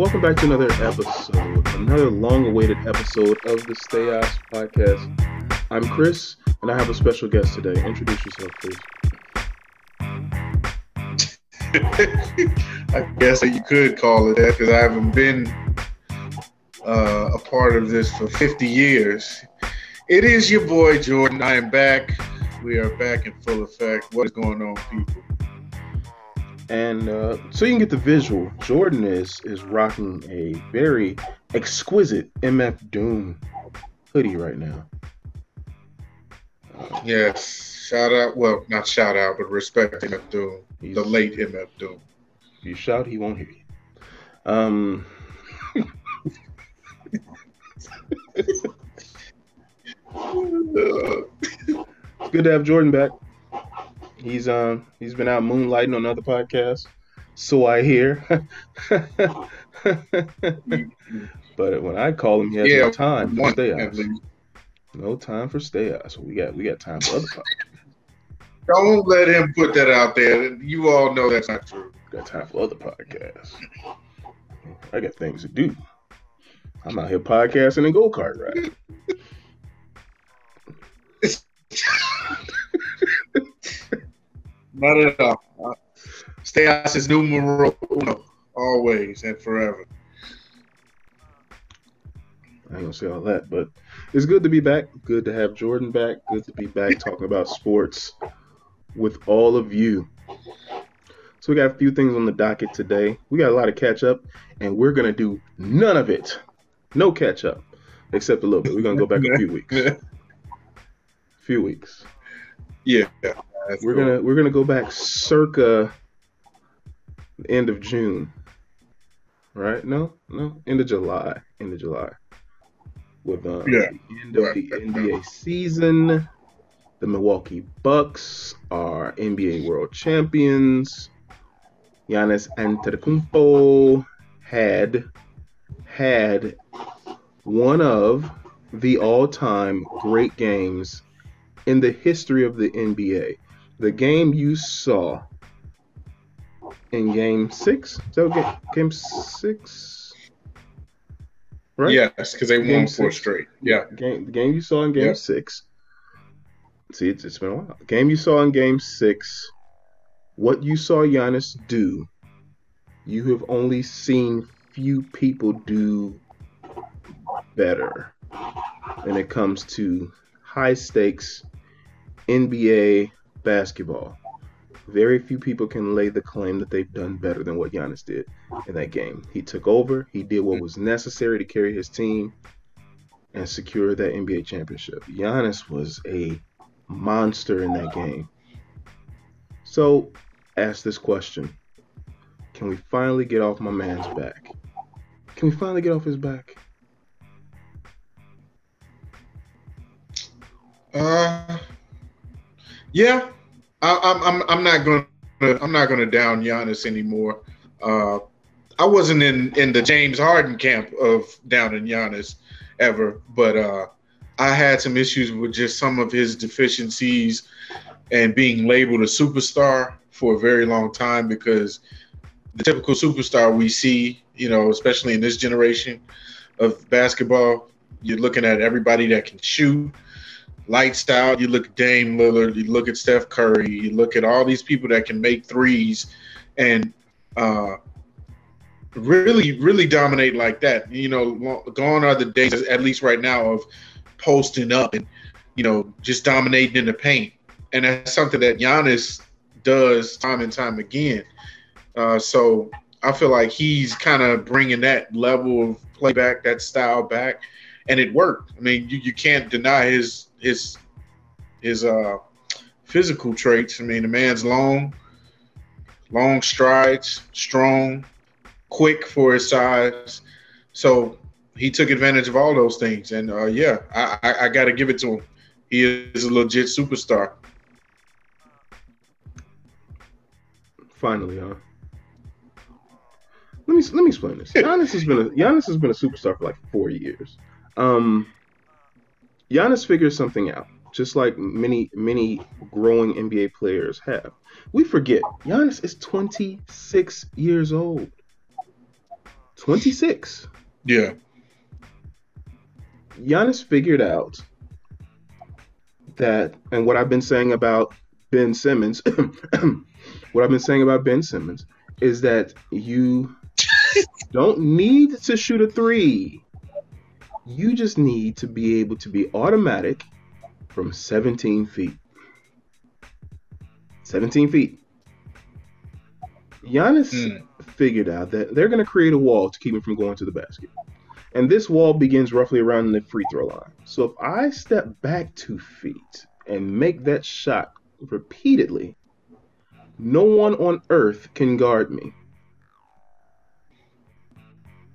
welcome back to another episode, another long-awaited episode of the Stay Ice podcast. I'm Chris, and I have a special guest today. Introduce yourself, please. I guess you could call it that because I haven't been uh, a part of this for 50 years. It is your boy Jordan. I am back. We are back in full effect. What is going on, people? And uh, so you can get the visual, Jordan is is rocking a very exquisite MF Doom hoodie right now. Yes, shout out. Well, not shout out, but respect MF Doom, He's, the late MF Doom. If you shout, he won't hear you. Um. good to have Jordan back. He's um he's been out moonlighting on other podcasts, so I hear. but when I call him, he has yeah, no time for stay out. No time for stay out. So we got we got time for other podcasts. Don't let him put that out there. You all know that's not true. Got time for other podcasts. I got things to do. I'm out here podcasting and go kart riding. Not at all. Uh, stay out is numero uno, always and forever. I ain't gonna say all that, but it's good to be back. Good to have Jordan back. Good to be back talking about sports with all of you. So we got a few things on the docket today. We got a lot of catch up, and we're gonna do none of it. No catch up, except a little bit. We're gonna go back a few weeks. A few weeks. Yeah. That's we're cool. gonna we're gonna go back circa the end of June. Right? No, no, end of July. End of July. With um, yeah. the end of the NBA season. The Milwaukee Bucks are NBA World Champions. Giannis Antetokounmpo had had one of the all-time great games in the history of the NBA the game you saw in game six. So game, game six, right? Yes, because they game won four straight. Yeah. Game the game you saw in game yeah. six. See, it's, it's been a while. Game you saw in game six. What you saw Giannis do, you have only seen few people do better when it comes to high stakes NBA basketball. Very few people can lay the claim that they've done better than what Giannis did in that game. He took over, he did what was necessary to carry his team and secure that NBA championship. Giannis was a monster in that game. So, ask this question Can we finally get off my man's back? Can we finally get off his back? Uh, yeah, I, am I'm I'm not gonna I'm not gonna down Giannis anymore. Uh, I wasn't in in the James Harden camp of downing Giannis ever, but uh, I had some issues with just some of his deficiencies and being labeled a superstar for a very long time because the typical superstar we see, you know, especially in this generation of basketball, you're looking at everybody that can shoot, lights out. You look at Dame Lillard, you look at Steph Curry, you look at all these people that can make threes and uh, really, really dominate like that. You know, gone are the days, at least right now, of posting up and, you know, just dominating in the paint. And that's something that Giannis does time and time again. Uh, so I feel like he's kind of bringing that level of play back, that style back, and it worked. I mean, you, you can't deny his his his uh physical traits. I mean, the man's long, long strides, strong, quick for his size. So he took advantage of all those things. And uh, yeah, I, I, I got to give it to him. He is a legit superstar. Finally, huh? Let me let me explain this. Giannis has been a Giannis has been a superstar for like four years. Um, Giannis figures something out, just like many, many growing NBA players have. We forget Giannis is 26 years old. 26. Yeah. Giannis figured out that, and what I've been saying about Ben Simmons, what I've been saying about Ben Simmons is that you don't need to shoot a three. You just need to be able to be automatic from 17 feet. 17 feet. Giannis mm. figured out that they're going to create a wall to keep him from going to the basket. And this wall begins roughly around the free throw line. So if I step back two feet and make that shot repeatedly, no one on earth can guard me.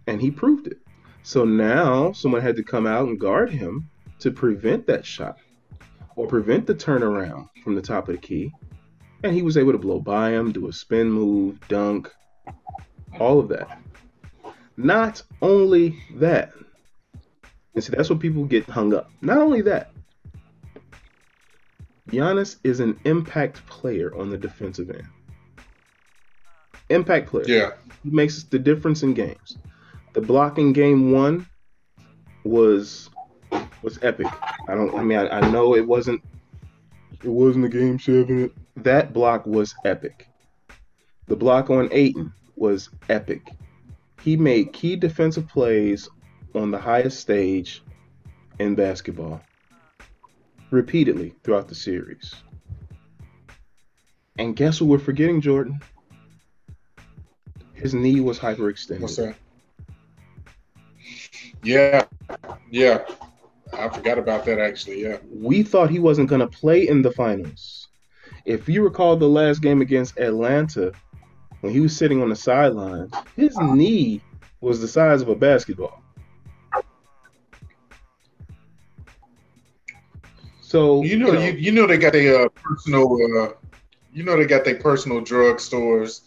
And he proved it. So now someone had to come out and guard him to prevent that shot or prevent the turnaround from the top of the key. And he was able to blow by him, do a spin move, dunk, all of that. Not only that, and see, that's what people get hung up. Not only that, Giannis is an impact player on the defensive end. Impact player. Yeah. He makes the difference in games. The blocking game one was was epic. I don't I mean I, I know it wasn't it wasn't a game seven. That block was epic. The block on Ayton was epic. He made key defensive plays on the highest stage in basketball repeatedly throughout the series. And guess what we're forgetting, Jordan? His knee was hyperextended. What's that? Yeah, yeah. I forgot about that actually. Yeah. We thought he wasn't going to play in the finals. If you recall the last game against Atlanta, when he was sitting on the sidelines, his knee was the size of a basketball. So you know, you know, you, you know they got their uh, personal, uh, you know they got their personal drug stores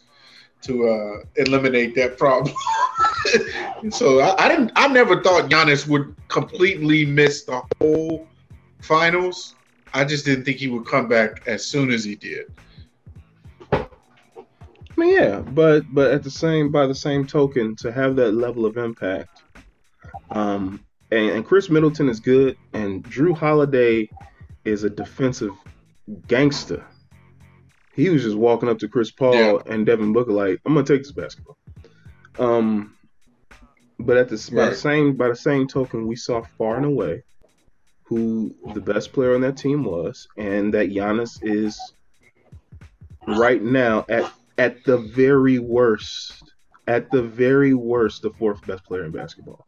to uh, eliminate that problem. so I, I, didn't, I never thought Giannis would completely miss the whole finals. I just didn't think he would come back as soon as he did. I mean, yeah, but but at the same by the same token, to have that level of impact, um, and, and Khris Middleton is good, and Jrue Holiday is a defensive gangster. He was just walking up to Chris Paul yeah. and Devin Booker like, "I'm gonna take this basketball." Um, but at the by the same by the same token, we saw far and away who the best player on that team was, and that Giannis is right now at at the very worst, at the very worst, the fourth best player in basketball.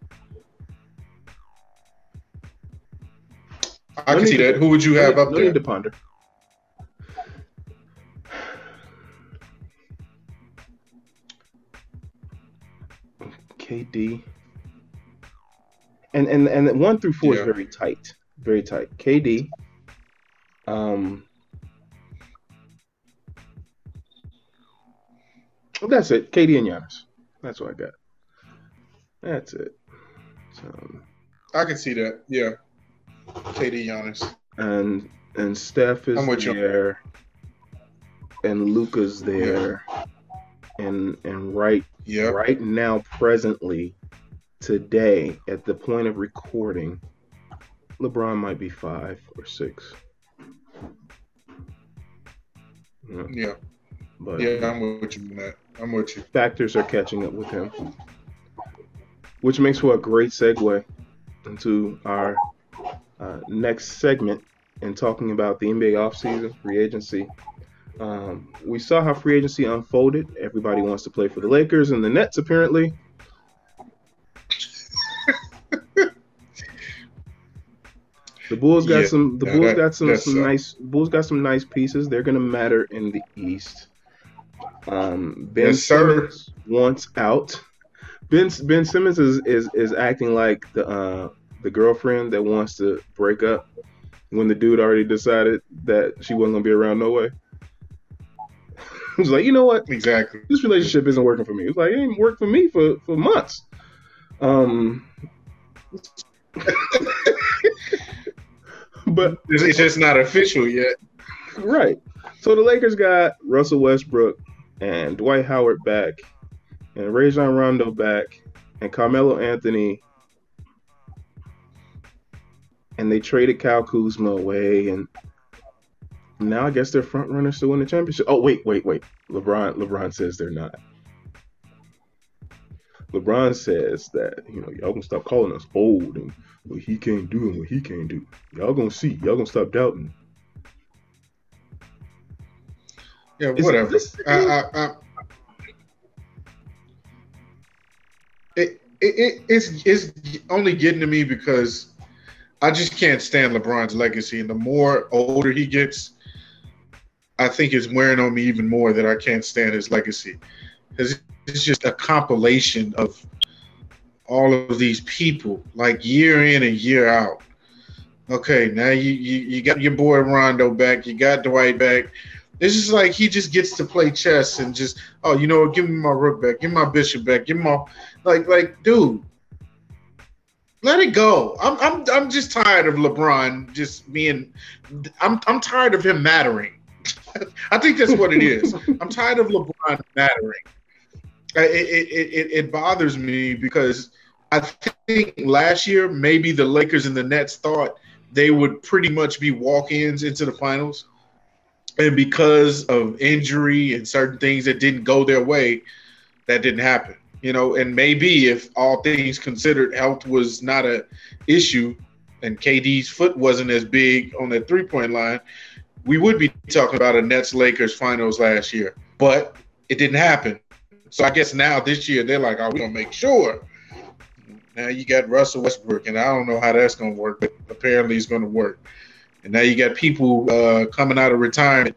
I can see that. Who would you have no, up no there? Need to ponder. KD. And and and one through four yeah. is very tight, very tight. KD. Um, That's it. KD and Giannis. That's what I got. That's it. So, I can see that. Yeah. KD Giannis. And and Steph is there. And Luka's there. Yeah. And and right yep. right now, presently, today, at the point of recording, LeBron might be five or six. Yeah. yeah. But yeah, I'm with you on that. I'm with you. Factors are catching up with him, which makes for a great segue into our uh, next segment and talking about the NBA offseason, free agency. Um, we saw how free agency unfolded. Everybody wants to play for the Lakers and the Nets, apparently. The Bulls got yeah, some. The Bulls that, got some, some nice. Bulls got some nice pieces. They're gonna matter in the East. Um, ben yes, Simmons wants out. Ben Ben Simmons is is, is acting like the uh, the girlfriend that wants to break up when the dude already decided that she wasn't gonna be around no way. He's like, you know what? Exactly. This relationship isn't working for me. It's like it ain't worked for me for for months. Um. but it's just not official yet. Right. So the Lakers got Russell Westbrook, and Dwight Howard back, and Rajon Rondo back, and Carmelo Anthony, and they traded Kyle Kuzma away, and now I guess they're front runners to win the championship. Oh wait, wait, wait. LeBron LeBron says they're not. LeBron says that you know y'all gonna stop calling us old and what he can't do and what he can't do. Y'all gonna see. Y'all gonna stop doubting. Yeah, whatever. I, I, I, it, it, it's it's only getting to me because I just can't stand LeBron's legacy, and the more older he gets, I think is wearing on me even more that I can't stand his legacy. Because it's just a compilation of all of these people, like year in and year out. Okay, now you, you, you got your boy Rondo back, you got Dwight back. It's just like he just gets to play chess and just, oh, you know what, give me my rook back, give me my bishop back, give me my like like dude. Let it go. I'm I'm I'm just tired of LeBron just being I'm I'm tired of him mattering. I think that's what it is. I'm tired of LeBron mattering. Uh, it, it, it, it bothers me because I think last year maybe the Lakers and the Nets thought they would pretty much be walk-ins into the finals, and because of injury and certain things that didn't go their way, that didn't happen. You know, and maybe if all things considered, health was not a issue, and KD's foot wasn't as big on that three-point line, we would be talking about a Nets Lakers finals last year, but it didn't happen. So I guess now this year they're like, "Are we gonna make sure?" Now you got Russell Westbrook, and I don't know how that's gonna work, but apparently it's gonna work. And now you got people uh, coming out of retirement,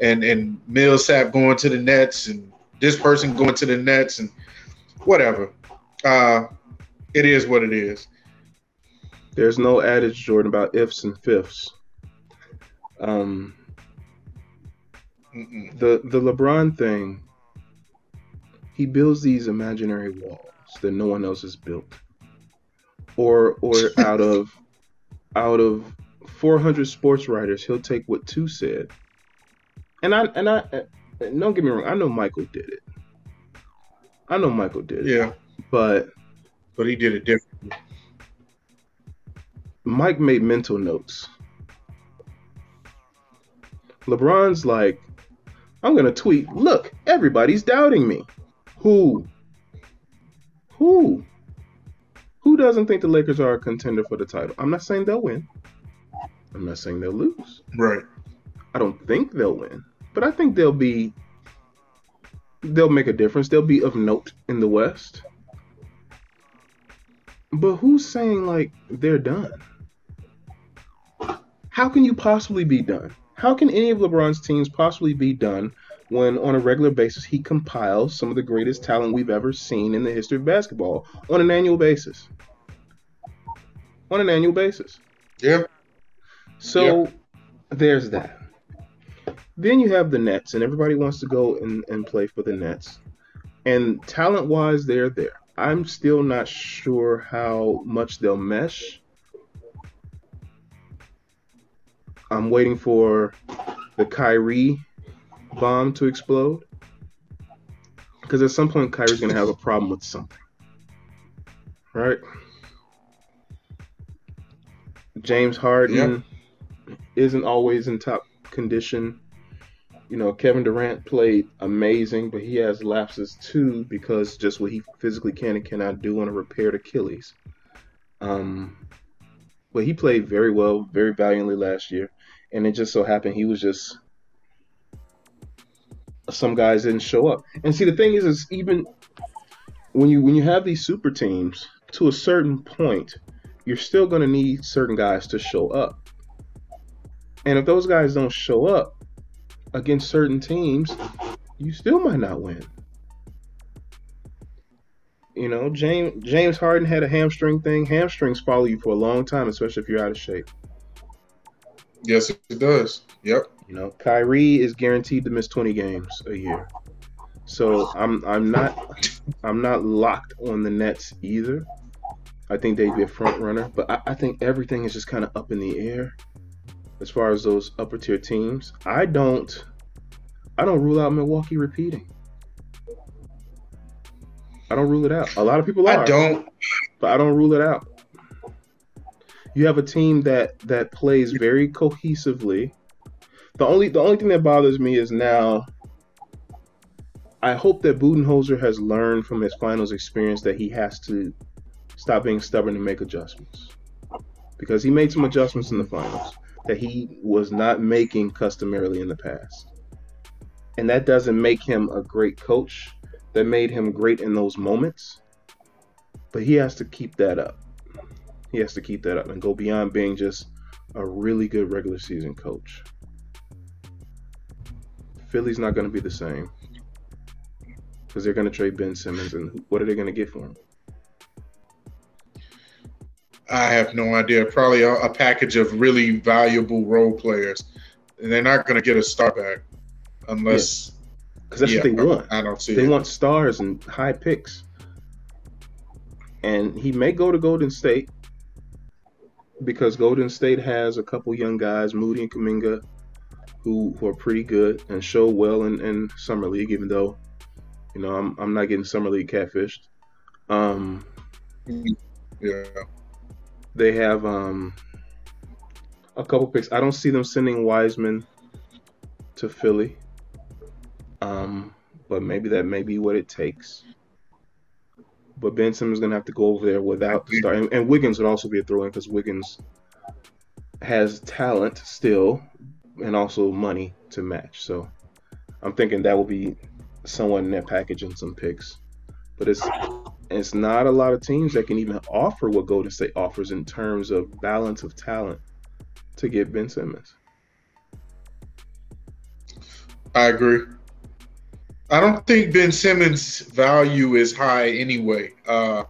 and and Millsap going to the Nets, and this person going to the Nets, and whatever. Uh, it is what it is. There's no adage, Jordan, about ifs and fifths. Um, Mm-mm. the the LeBron thing, he builds these imaginary walls that no one else has built, or or out of out of 400 sports writers, he'll take what two said, and I and I don't get me wrong, I know Michael did it. I know Michael did it. Yeah, but but he did it differently. Mike made mental notes LeBron's like, I'm gonna tweet, look, everybody's doubting me. Who? Who? Who doesn't think the Lakers are a contender for the title? I'm not saying they'll win. I'm not saying they'll lose. Right. I don't think they'll win, but I think they'll be they'll make a difference. They'll be of note in the West. But who's saying like they're done? How can you possibly be done? How can any of LeBron's teams possibly be done when, on a regular basis, he compiles some of the greatest talent we've ever seen in the history of basketball on an annual basis? On an annual basis. Yeah. So yeah. there's that. Then you have the Nets, and everybody wants to go and, and play for the Nets. And talent wise, they're there. I'm still not sure how much they'll mesh I'm waiting for the Kyrie bomb to explode. Because at some point, Kyrie's going to have a problem with something. Right? James Harden yep. isn't always in top condition. You know, Kevin Durant played amazing, but he has lapses too because just what he physically can and cannot do on a repaired Achilles. Um, but he played very well, very valiantly last year and it just so happened he was just some guys didn't show up. And see, the thing is, is even when you when you have these super teams, to a certain point, you're still going to need certain guys to show up. And if those guys don't show up against certain teams, you still might not win. You know, James James Harden had a hamstring thing. Hamstrings follow you for a long time, especially if you're out of shape. Yes, it does. Yep. You know, Kyrie is guaranteed to miss 20 games a year. So I'm I'm not I'm not locked on the Nets either. I think they'd be a front runner, but I, I think everything is just kind of up in the air as far as those upper tier teams. I don't I don't rule out Milwaukee repeating. I don't rule it out. A lot of people are. I don't. But I don't rule it out. You have a team that that plays very cohesively. The only the only thing that bothers me is now I hope that Budenholzer has learned from his finals experience that he has to stop being stubborn and make adjustments. Because he made some adjustments in the finals that he was not making customarily in the past. And that doesn't make him a great coach. That made him great in those moments. But he has to keep that up. He has to keep that up and go beyond being just a really good regular season coach. Philly's not going to be the same because they're going to trade Ben Simmons, and what are they going to get for him? I have no idea. Probably a, a package of really valuable role players, and they're not going to get a star back unless because that's yeah, what they want. I don't see. They it. want stars and high picks, and he may go to Golden State because Golden State has a couple young guys, Moody and Kuminga, who, who are pretty good and show well in, in summer league, even though you know, I'm I'm not getting summer league catfished. Um, yeah. They have um a couple picks. I don't see them sending Wiseman to Philly. Um, but maybe that may be what it takes. But Ben Simmons is gonna have to go over there without the start, and, and Wiggins would also be a throw-in because Wiggins has talent still, and also money to match. So I'm thinking that will be someone in that package and some picks. But it's it's not a lot of teams that can even offer what Golden State offers in terms of balance of talent to get Ben Simmons. I agree. I don't think Ben Simmons' value is high anyway. Uh,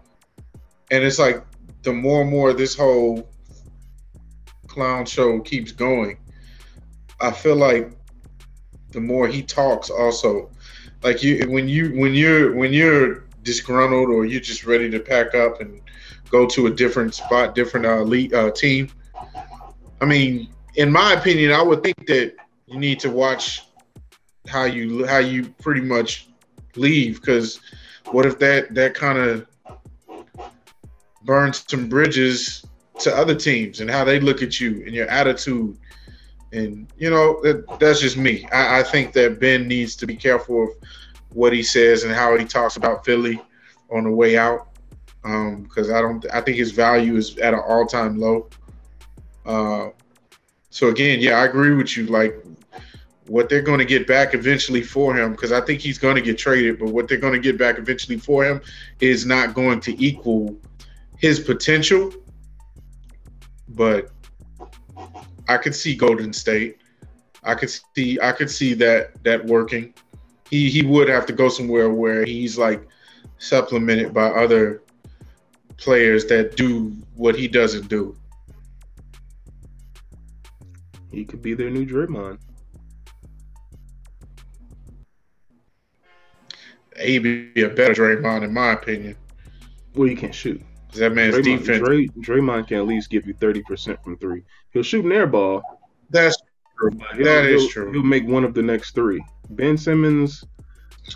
and it's like the more and more this whole clown show keeps going, I feel like the more he talks also like you when you when you're when you're disgruntled or you're just ready to pack up and go to a different spot, different uh, lead, uh, team. I mean, in my opinion, I would think that you need to watch how you how you pretty much leave because what if that that kind of burns some bridges to other teams and how they look at you and your attitude and you know that, that's just me. I, I, think that Ben needs to be careful of what he says and how he talks about Philly on the way out, because um, I don't. I think his value is at an all time low. Uh, so again, yeah, I agree with you. Like what they're going to get back eventually for him, because I think he's going to get traded, but what they're going to get back eventually for him is not going to equal his potential. But I could see Golden State. I could see I could see that that working. He he would have to go somewhere where he's like supplemented by other players that do what he doesn't do. He could be their new Draymond. Be a better Draymond, in my opinion. Well, he can't shoot. That man's Draymond, defense. Dray, Draymond can at least give you thirty percent from three. He'll shoot an air ball. That's true. That is he'll, true. He'll make one of the next three. Ben Simmons,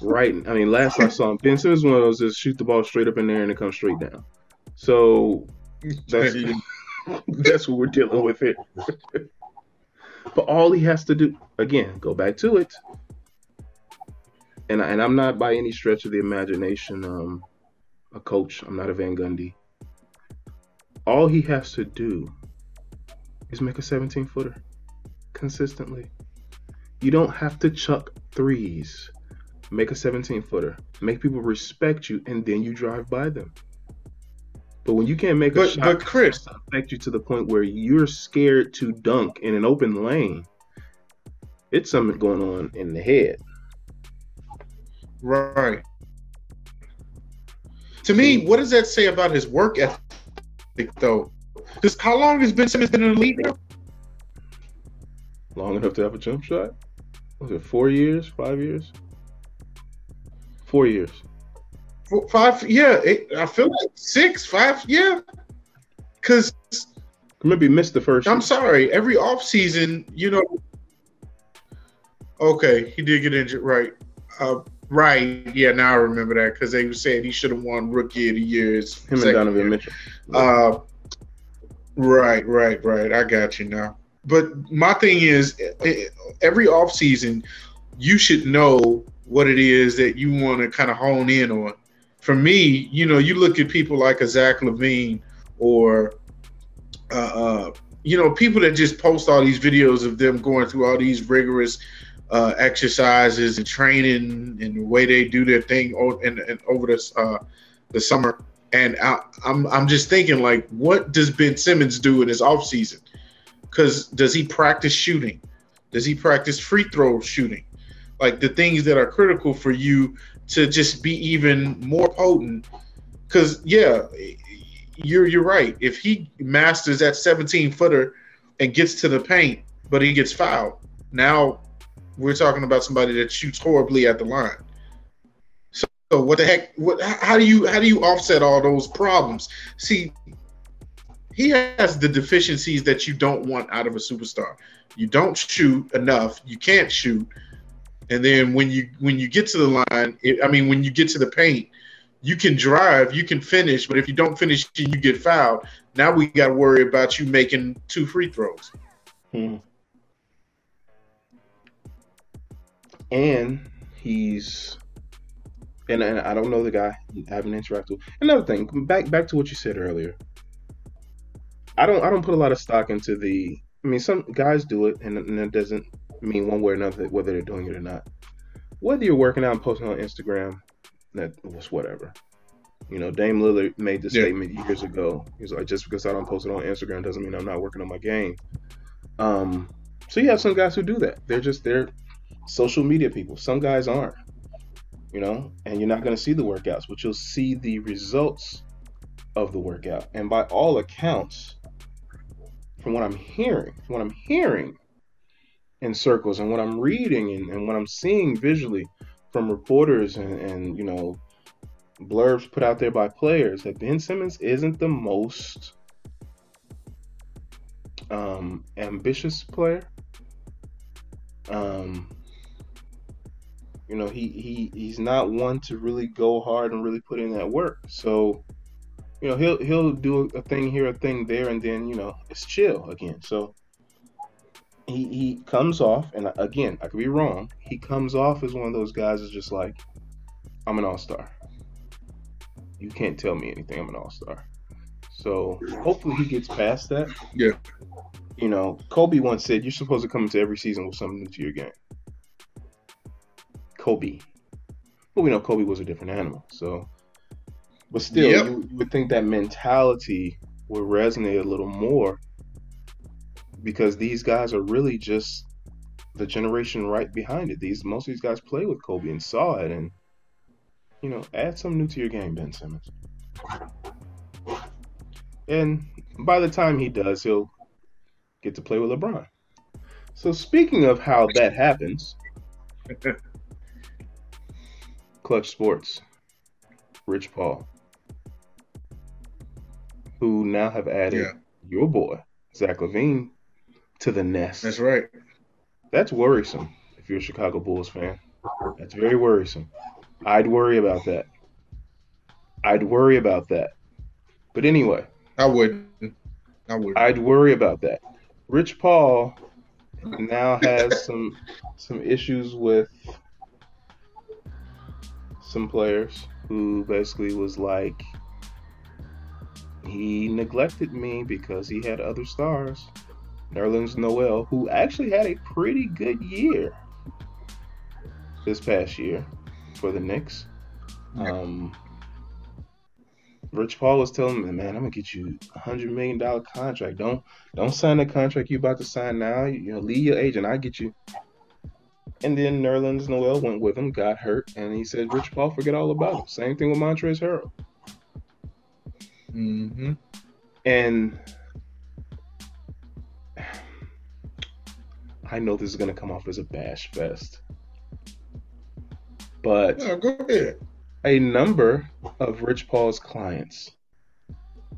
right? I mean, last I saw him, Ben Simmons one of those just shoot the ball straight up in there and it comes straight down. So that's that's what we're dealing with here. but all he has to do, again, go back to it. And and I'm not by any stretch of the imagination um, a coach. I'm not a Van Gundy all he has to do is make a 17 footer consistently. You don't have to chuck threes. Make a 17 footer. Make people respect you, and then you drive by them. But when you can't make but, a shot, but Chris, affect you to the point where you're scared to dunk in an open lane. It's something going on in the head. Right. To me, what does that say about his work ethic? though. Because how long has Ben Simmons been in the league now? Long enough to have a jump shot? Was it four years? Five years? Four years. Four, five? Yeah, it, I feel like six, five. Yeah, because maybe missed the first. I'm year. sorry. Every off season, you know. Okay, he did get injured, right? Uh, Right. Yeah. Now I remember that because they were saying he should have won Rookie of the Year. Him and Donovan year. Mitchell. Uh, right. Right. Right. I got you now. But my thing is, every offseason, you should know what it is that you want to kind of hone in on. For me, you know, you look at people like a Zach LaVine or, uh, uh, you know, people that just post all these videos of them going through all these rigorous uh, exercises and training and the way they do their thing and, and over this uh, the summer. And I, am I'm, I'm just thinking like, what does Ben Simmons do in his off season? Because does he practice shooting? Does he practice free throw shooting? Like the things that are critical for you to just be even more potent. Because yeah, you're you're right. If he masters that 17 footer and gets to the paint, but he gets fouled, now we're talking about somebody that shoots horribly at the line. So, so what the heck? What? How do you how do you offset all those problems? See, he has the deficiencies that you don't want out of a superstar. You don't shoot enough. You can't shoot. And then when you when you get to the line, it, I mean, when you get to the paint, you can drive, you can finish, but if you don't finish you get fouled, now we got to worry about you making two free throws. Hmm. And he's and, and I don't know the guy. I haven't interacted with. Another thing, back back to what you said earlier. I don't I don't put a lot of stock into the. I mean, some guys do it, and, and it doesn't mean one way or another whether they're doing it or not. Whether you're working out and posting on Instagram, that was whatever. You know, Dame Lillard made the yeah. statement years ago. He's like, just because I don't post it on Instagram doesn't mean I'm not working on my game. Um, so you have some guys who do that. They're just they're social media people. Some guys aren't, you know, and you're not going to see the workouts, but you'll see the results of the workout. And by all accounts, from what I'm hearing, from what I'm hearing in circles and what I'm reading and, and what I'm seeing visually from reporters and, and, you know, blurbs put out there by players, that Ben Simmons isn't the most um, ambitious player. Um, you know, he he he's not one to really go hard and really put in that work. So, you know, he'll he'll do a thing here, a thing there, and then you know it's chill again. So he he comes off, and again, I could be wrong. He comes off as one of those guys that's just like, I'm an all star. You can't tell me anything. I'm an all star. So hopefully he gets past that. Yeah. You know, Kobe once said, "You're supposed to come into every season with something new to your game." Kobe. But we know Kobe was a different animal. So, but still, yep. you, you would think that mentality would resonate a little more because these guys are really just the generation right behind it. These most of these guys play with Kobe and saw it, and you know, add something new to your game, Ben Simmons. And by the time he does, he'll get to play with LeBron. So speaking of how that happens, Clutch Sports, Rich Paul, who now have added yeah. your boy, Zach LaVine, to the nest. That's right. That's worrisome if you're a Chicago Bulls fan. That's very worrisome. I'd worry about that. I'd worry about that. But anyway. I wouldn't. I would. I'd worry about that. Rich Paul now has some some issues with some players who basically was like he neglected me because he had other stars. Nerlens Noel, who actually had a pretty good year this past year for the Knicks. Um, Rich Paul was telling me, "Man, I'm gonna get you a hundred million dollar contract. Don't don't sign the contract you about to sign now. You, know, leave your agent. I get you and then Nerlens Noel went with him, got hurt, and he said, Rich Paul, forget all about it. Same thing with Montrezl Harrell. Mm-hmm. And I know this is going to come off as a bash fest. But no, go ahead. a number of Rich Paul's clients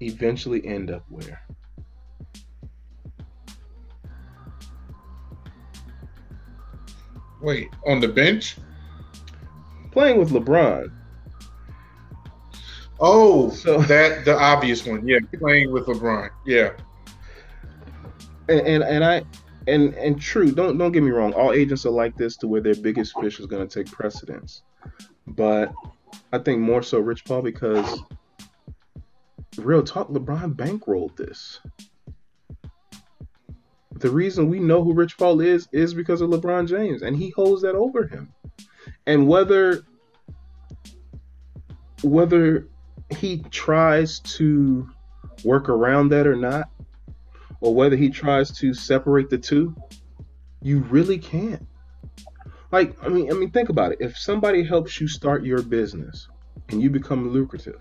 eventually end up where? Wait, on the bench? playing with LeBron. Oh, so that the obvious one, yeah, playing with LeBron, yeah. And, and and I and and true, don't don't get me wrong. All agents are like this to where their biggest fish is going to take precedence, but I think more so Rich Paul because real talk, LeBron bankrolled this. The reason we know who Rich Paul is is because of LeBron James, and he holds that over him. And whether whether he tries to work around that or not, or whether he tries to separate the two, you really can't. Like, I mean, I mean, think about it. If somebody helps you start your business and you become lucrative,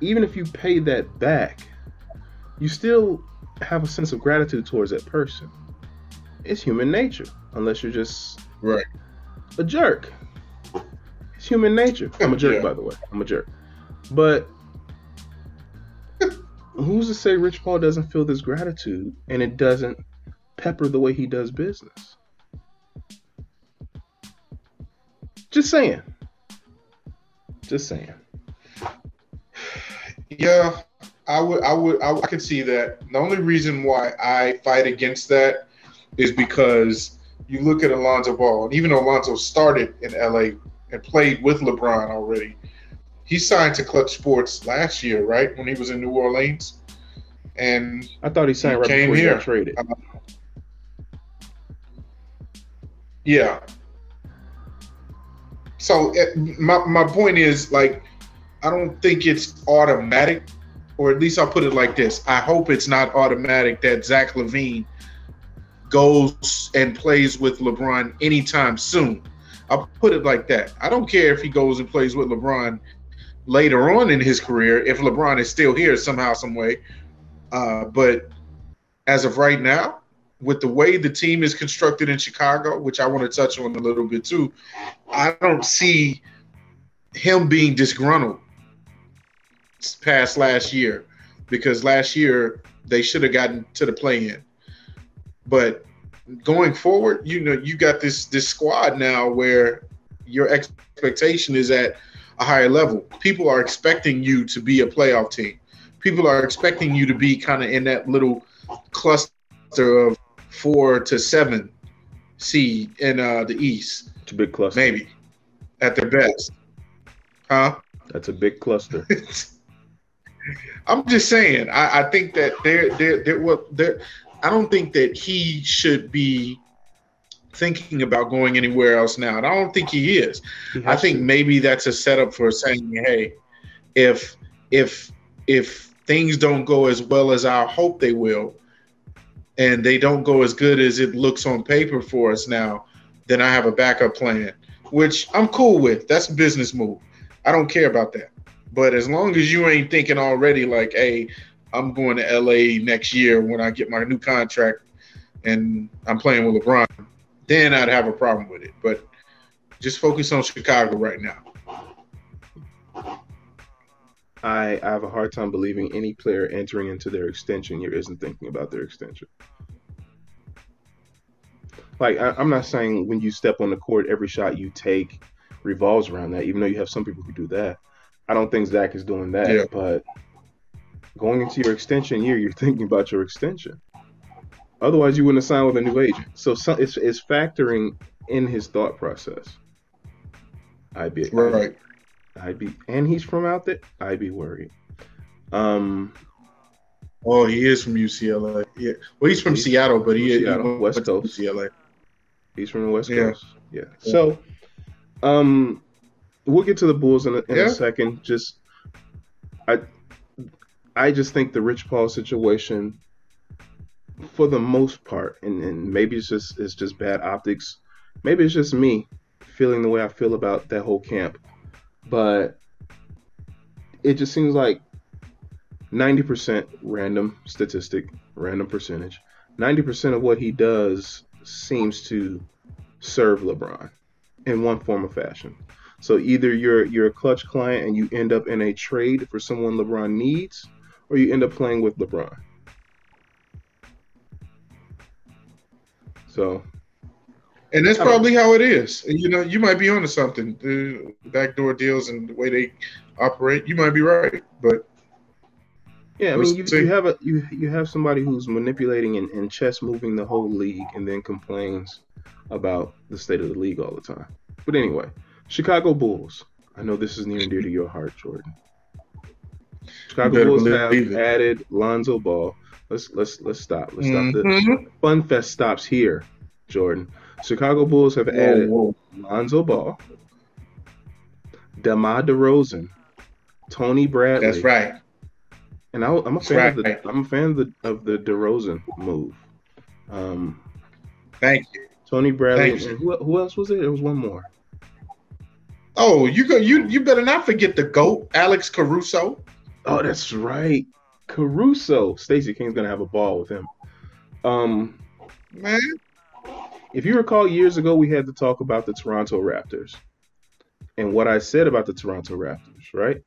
even if you pay that back, you still have a sense of gratitude towards that person. It's human nature, unless you're just right a jerk. It's human nature. I'm a jerk, yeah. by the way. I'm a jerk. But who's to say Rich Paul doesn't feel this gratitude and it doesn't pepper the way he does business? Just saying. Just saying. Yeah, I would, I would, I, I can see that. The only reason why I fight against that is because you look at Alonzo Ball, and even though Alonzo started in LA and played with LeBron already, he signed to Clutch Sports last year, right when he was in New Orleans. And I thought he signed he right came before here. he got traded. Uh, yeah. So eh, my my point is like I don't think it's automatic, or at least I'll put it like this: I hope it's not automatic that Zach LaVine goes and plays with LeBron anytime soon. I'll put it like that. I don't care if he goes and plays with LeBron later on in his career if LeBron is still here somehow, some way. Uh, but as of right now, with the way the team is constructed in Chicago, which I want to touch on a little bit too, I don't see him being disgruntled past last year because last year they should have gotten to the play in. But going forward, you know, you got this this squad now where your expectation is at a higher level. People are expecting you to be a playoff team. People are expecting you to be kind of in that little cluster of four to seven seed in uh, the East. It's a big cluster. Maybe at their best. Huh? That's a big cluster. I'm just saying. I, I think that they're they're they're what they're. I don't think that he should be thinking about going anywhere else now. And I don't think he is. He I think to. maybe that's a setup for saying, hey, if if if things don't go as well as I hope they will, and they don't go as good as it looks on paper for us now, then I have a backup plan, which I'm cool with. That's a business move. I don't care about that. But as long as you ain't thinking already like, hey, I'm going to LA next year when I get my new contract and I'm playing with LeBron, then I'd have a problem with it. But just focus on Chicago right now. I, I have a hard time believing any player entering into their extension year isn't thinking about their extension. Like I, am not saying when you step on the court, every shot you take revolves around that. Even though you have some people who do that, I don't think Zach is doing that. Yeah. But going into your extension year, you're thinking about your extension. Otherwise, you wouldn't have signed with a new agent. So some, it's, it's factoring in his thought process. I'd be right. I'd, be, and he's from out there. I'd be worried. Um. Oh, he is from UCLA. Yeah. Well, he's from he's Seattle, but he, Seattle, he West Coast. UCLA. He's from the West yeah. Coast. Yeah. yeah. So, um, we'll get to the Bulls in a, in yeah. a second. Just, I I just think the Rich Paul situation, for the most part, and, and maybe it's just it's just bad optics. Maybe it's just me feeling the way I feel about that whole camp, but it just seems like 90% random statistic, random percentage. 90% of what he does seems to serve LeBron in one form or fashion. So either you're you're a clutch client and you end up in a trade for someone LeBron needs, or you end up playing with LeBron. So And that's probably how it is. You know, you might be onto something. The backdoor deals and the way they operate, you might be right. But yeah, I mean, you, you have a you you have somebody who's manipulating and, and chess moving the whole league, and then complains about the state of the league all the time. But anyway, Chicago Bulls. I know this is near and dear to your heart, Jordan. Chicago Bulls have it. added Lonzo Ball. Let's let's let's stop. Let's stop. Mm-hmm. The fun fest stops here, Jordan. Chicago Bulls have whoa, added whoa. Lonzo Ball, DeMar DeRozan, Tony Bradley. That's right. And I, am a fan right. of the I'm a fan of the of the DeRozan move. Um, Thank you, Tony Bradley. Thank who, who else was it? There was one more. Oh, you go. You you better not forget the goat, Alex Caruso. Oh, that's right, Caruso. Stacey King's gonna have a ball with him. Um, man, if you recall, years ago we had to talk about the Toronto Raptors and what I said about the Toronto Raptors, right?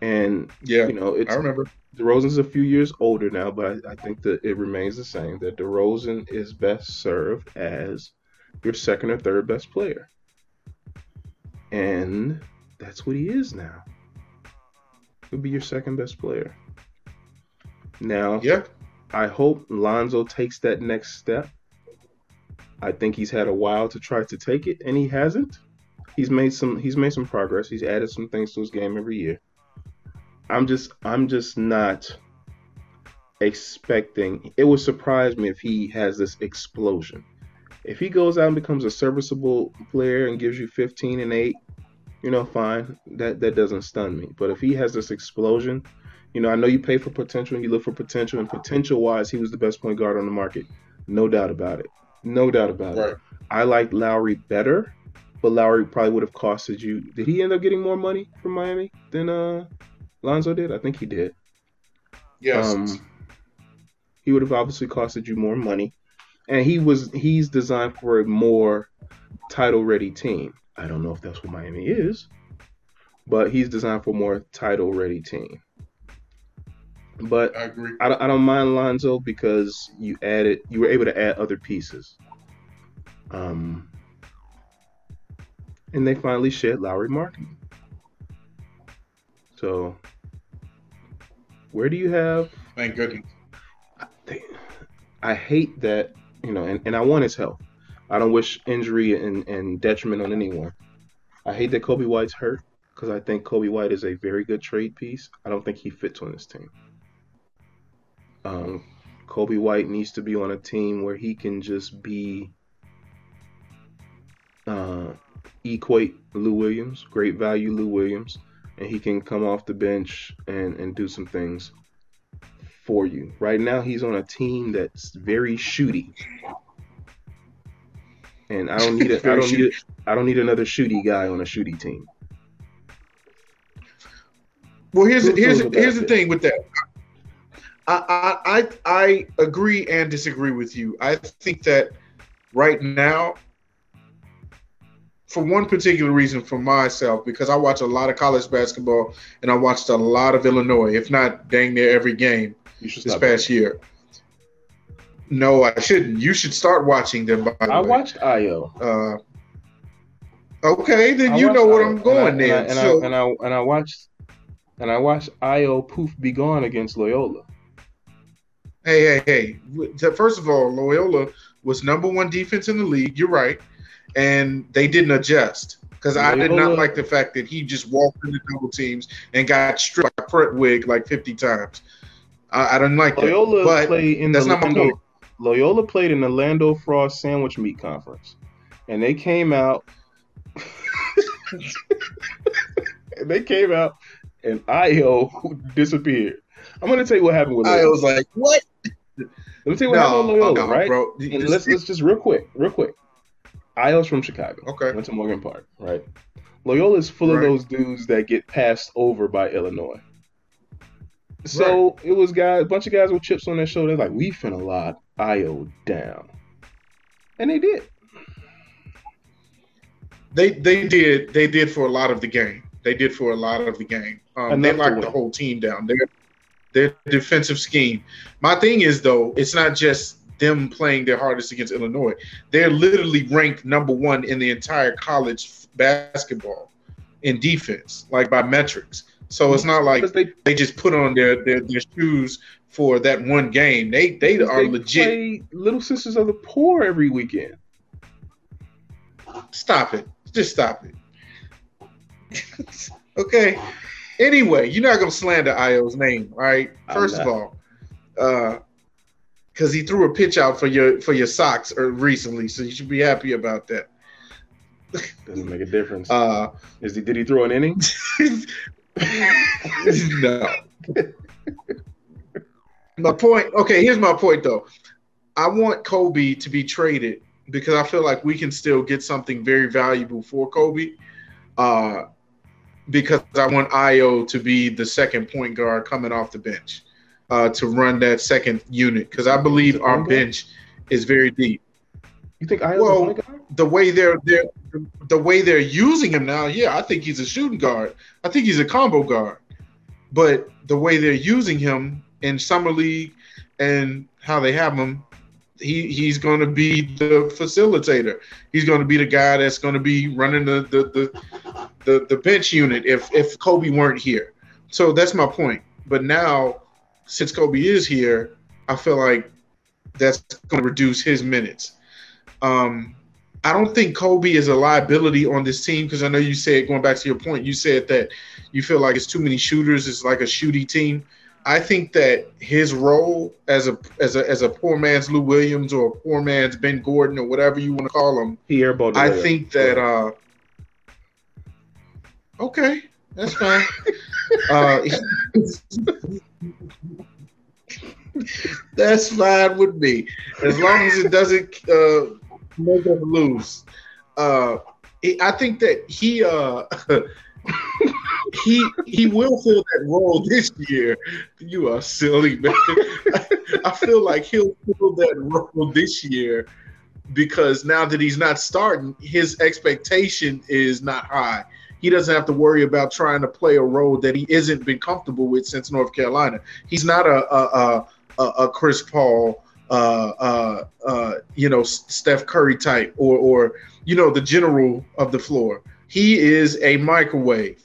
And yeah, you know, it's I remember. DeRozan's a few years older now, but I, I think that it remains the same. That DeRozan is best served as your second or third best player, and that's what he is now. He'll be your second best player. Now, yeah, I hope Lonzo takes that next step I think he's had a while to try to take it, and he hasn't. He's made some. He's made some progress. He's added some things to his game every year. I'm just. I'm just not expecting. It would surprise me if he has this explosion. If he goes out and becomes a serviceable player and gives you 15 and 8, you know, fine. That that doesn't stun me. But if he has this explosion, you know, I know you pay for potential and you look for potential, and potential wise, he was the best point guard on the market, no doubt about it. No doubt about right. it. I liked Lowry better, but Lowry probably would have costed you. Did he end up getting more money from Miami than uh, Lonzo did? I think he did. Yes. Um, he would have obviously costed you more money, and he was he's designed for a more title ready team. I don't know if that's what Miami is, but he's designed for a more title ready team. But I agree. I, I don't mind Lonzo because you added, you were able to add other pieces. Um, and they finally shed Lauri Markkanen. So, where do you have? Thank goodness. I, I hate that, you know, and, and I want his health. I don't wish injury and, and detriment on anyone. I hate that Coby White's hurt because I think Coby White is a very good trade piece. I don't think he fits on this team. Um, Coby White needs to be on a team where he can just be uh, equate Lou Williams, great value Lou Williams, and he can come off the bench and, and do some things for you. Right now, he's on a team that's very shooty, and I don't need a, I don't need a, I don't need another shooty guy on a shooty team. Well, here's here's here's the thing with that. I, I I agree and disagree with you. I think that right now, for one particular reason, for myself, because I watch a lot of college basketball and I watched a lot of Illinois, if not dang near every game this past year. No, I shouldn't. You should start watching them. By the I way. watched Ayo. Uh, okay, then I you know where I'm going and I, And, so, I, and I and I watched and I watched Ayo poof be gone against Loyola. Hey, hey, hey. First of all, Loyola was number one defense in the league. You're right. And they didn't adjust because I did not like the fact that he just walked into double teams and got stripped by Krutwig like 50 times. I, I don't like Loyola that. Played in that's the not Lando, Loyola played in the Lando Frost Sandwich Meat Conference. And they came out. they came out and Ayo disappeared. I'm gonna tell you what happened with Loyola. I was like, what? Let me tell you what no, happened with Loyola, no, right? Bro. And let's let's just real quick, real quick. Ayo's from Chicago. Okay. Went to Morgan Park, right? Loyola is full right. of those dudes that get passed over by Illinois. So right. it was guys, a bunch of guys with chips on their shoulders, like we finna lock Ayo down, and they did. They they did they did for a lot of the game. They did for a lot of the game. Um, they locked the whole team down. Their their defensive scheme. My thing is though, it's not just them playing their hardest against Illinois. They're literally ranked number one in the entire college basketball in defense, like by metrics. So it's not like they, they just put on their, their, their shoes for that one game. They they are they legit. Little Sisters of the Poor every weekend. Stop it. Just stop it. okay. Anyway, you're not gonna slander Ayo's name, right? First of all, uh, because he threw a pitch out for your for your Sox or recently, so you should be happy about that. Doesn't make a difference. Uh, Is he? Did he throw an inning? no. my point. Okay, here's my point though. I want Coby to be traded because I feel like we can still get something very valuable for Coby. Uh, because I want Ayo to be the second point guard coming off the bench uh, to run that second unit because I believe our bench is very deep. You think Ayo's well, a point guard? the way they're they're the way they're using him now, yeah, I think he's a shooting guard. I think he's a combo guard. But the way they're using him in summer league and how they have him, he he's going to be the facilitator. He's going to be the guy that's going to be running the the, the the the bench unit if if Coby weren't here. So that's my point. But now, since Coby is here, I feel like that's going to reduce his minutes. Um, I don't think Coby is a liability on this team because I know you said going back to your point, you said that you feel like it's too many shooters. It's like a shooty team. I think that his role as a as a as a poor man's Lou Williams or a poor man's Ben Gordon or whatever you want to call him. He airballed. I think that uh okay, that's fine. uh that's fine with me. As long as it doesn't uh make them lose. Uh I think that he uh he he will fill that role this year. You are silly, man. I feel like he'll fill that role this year because now that he's not starting, his expectation is not high. He doesn't have to worry about trying to play a role that he isn't been comfortable with since North Carolina. He's not a a, a, a Chris Paul, uh, uh, uh, you know, Steph Curry type, or or you know the general of the floor. He is a microwave.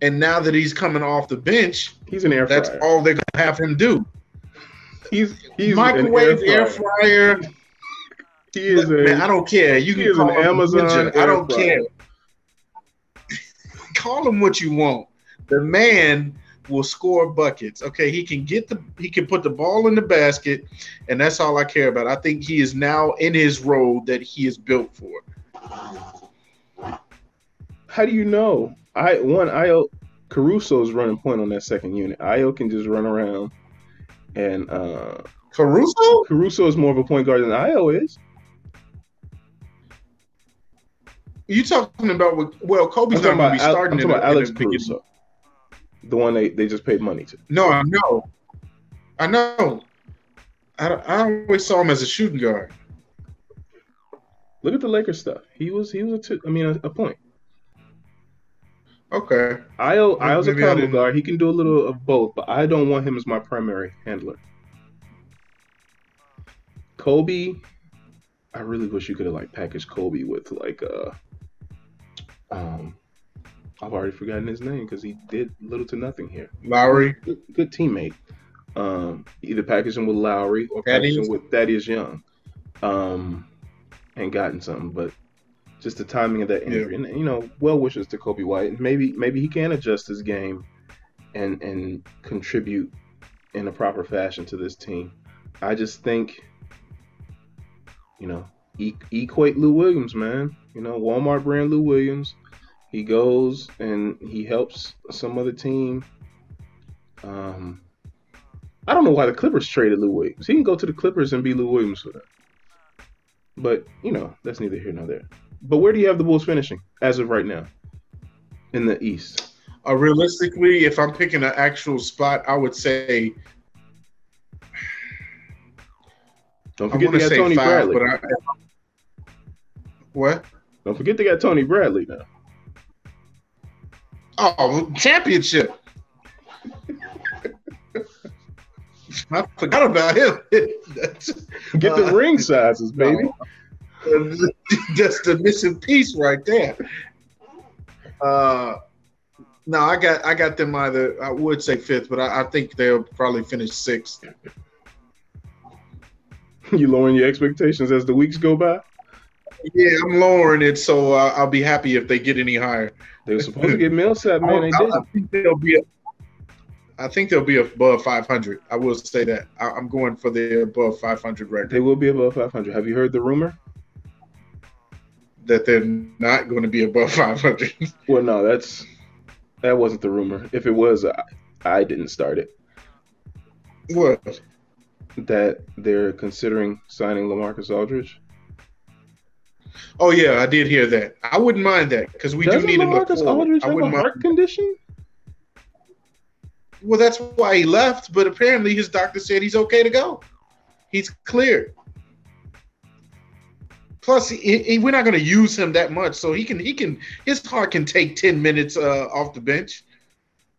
And now that he's coming off the bench, he's an air fryer. That's all they're gonna have him do. He's he's microwave air fryer. Air fryer. He is a. Man, I don't care. You can call him Amazon. I don't fryer. care. call him what you want. The man will score buckets. Okay, he can get the he can put the ball in the basket, and that's all I care about. I think he is now in his role that he is built for. How do you know? I one Ayo Caruso's running point on that second unit. Ayo can just run around and uh Caruso? Caruso is more of a point guard than Ayo is. You talking about well, Coby's not going to be starting. I'm talking about Alex Caruso, the one they, they just paid money to. No, I know, I know. I, I always saw him as a shooting guard. Look at the Lakers stuff. He was he was a two, I mean a, a point. Okay. Ayo Ayo's a combo guard. He can do a little of both, but I don't want him as my primary handler. Coby, I really wish you could have like packaged Coby with like uh um I've already forgotten his name because he did little to nothing here. Lauri. Good, good teammate. Um either package him with Lauri or package him with Thaddeus Young. Um and gotten something, but just the timing of that injury. Yeah. And you know, well wishes to Coby White. Maybe maybe he can adjust his game and and contribute in a proper fashion to this team. I just think, you know, equate Lou Williams, man. You know, Walmart brand Lou Williams. He goes and he helps some other team. Um, I don't know why the Clippers traded Lou Williams. He can go to the Clippers and be Lou Williams for them. But you know, that's neither here nor there. But where do you have the Bulls finishing as of right now in the East? Uh, realistically, if I'm picking an actual spot, I would say. Don't forget they got Tony five, Bradley. I, what? Don't forget they got Tony Bradley now. Oh, championship. I forgot about him. Get the uh, ring sizes, baby. No. That's the missing piece right there. Uh, no, I got I got them either. I would say fifth, but I, I think they'll probably finish sixth. You lowering your expectations as the weeks go by? Yeah, I'm lowering it, so uh, I'll be happy if they get any higher. They were supposed to get Millsap, man. They didn't. I think they'll be. A, I think they'll be above 500. I will say that. I, am going for the above 500 record. They will be above 500. Have you heard the rumor? That they're not going to be above 500. well, no, that's that wasn't the rumor. If it was, I, I didn't start it. What? That they're considering signing LaMarcus Aldridge. Oh yeah, I did hear that. I wouldn't mind that because we Doesn't do need LaMarcus enough. Aldridge I have a heart mind. condition. Well, that's why he left. But apparently, his doctor said he's okay to go. He's cleared. Plus, he, he, we're not going to use him that much, so he can he can his heart can take ten minutes uh, off the bench.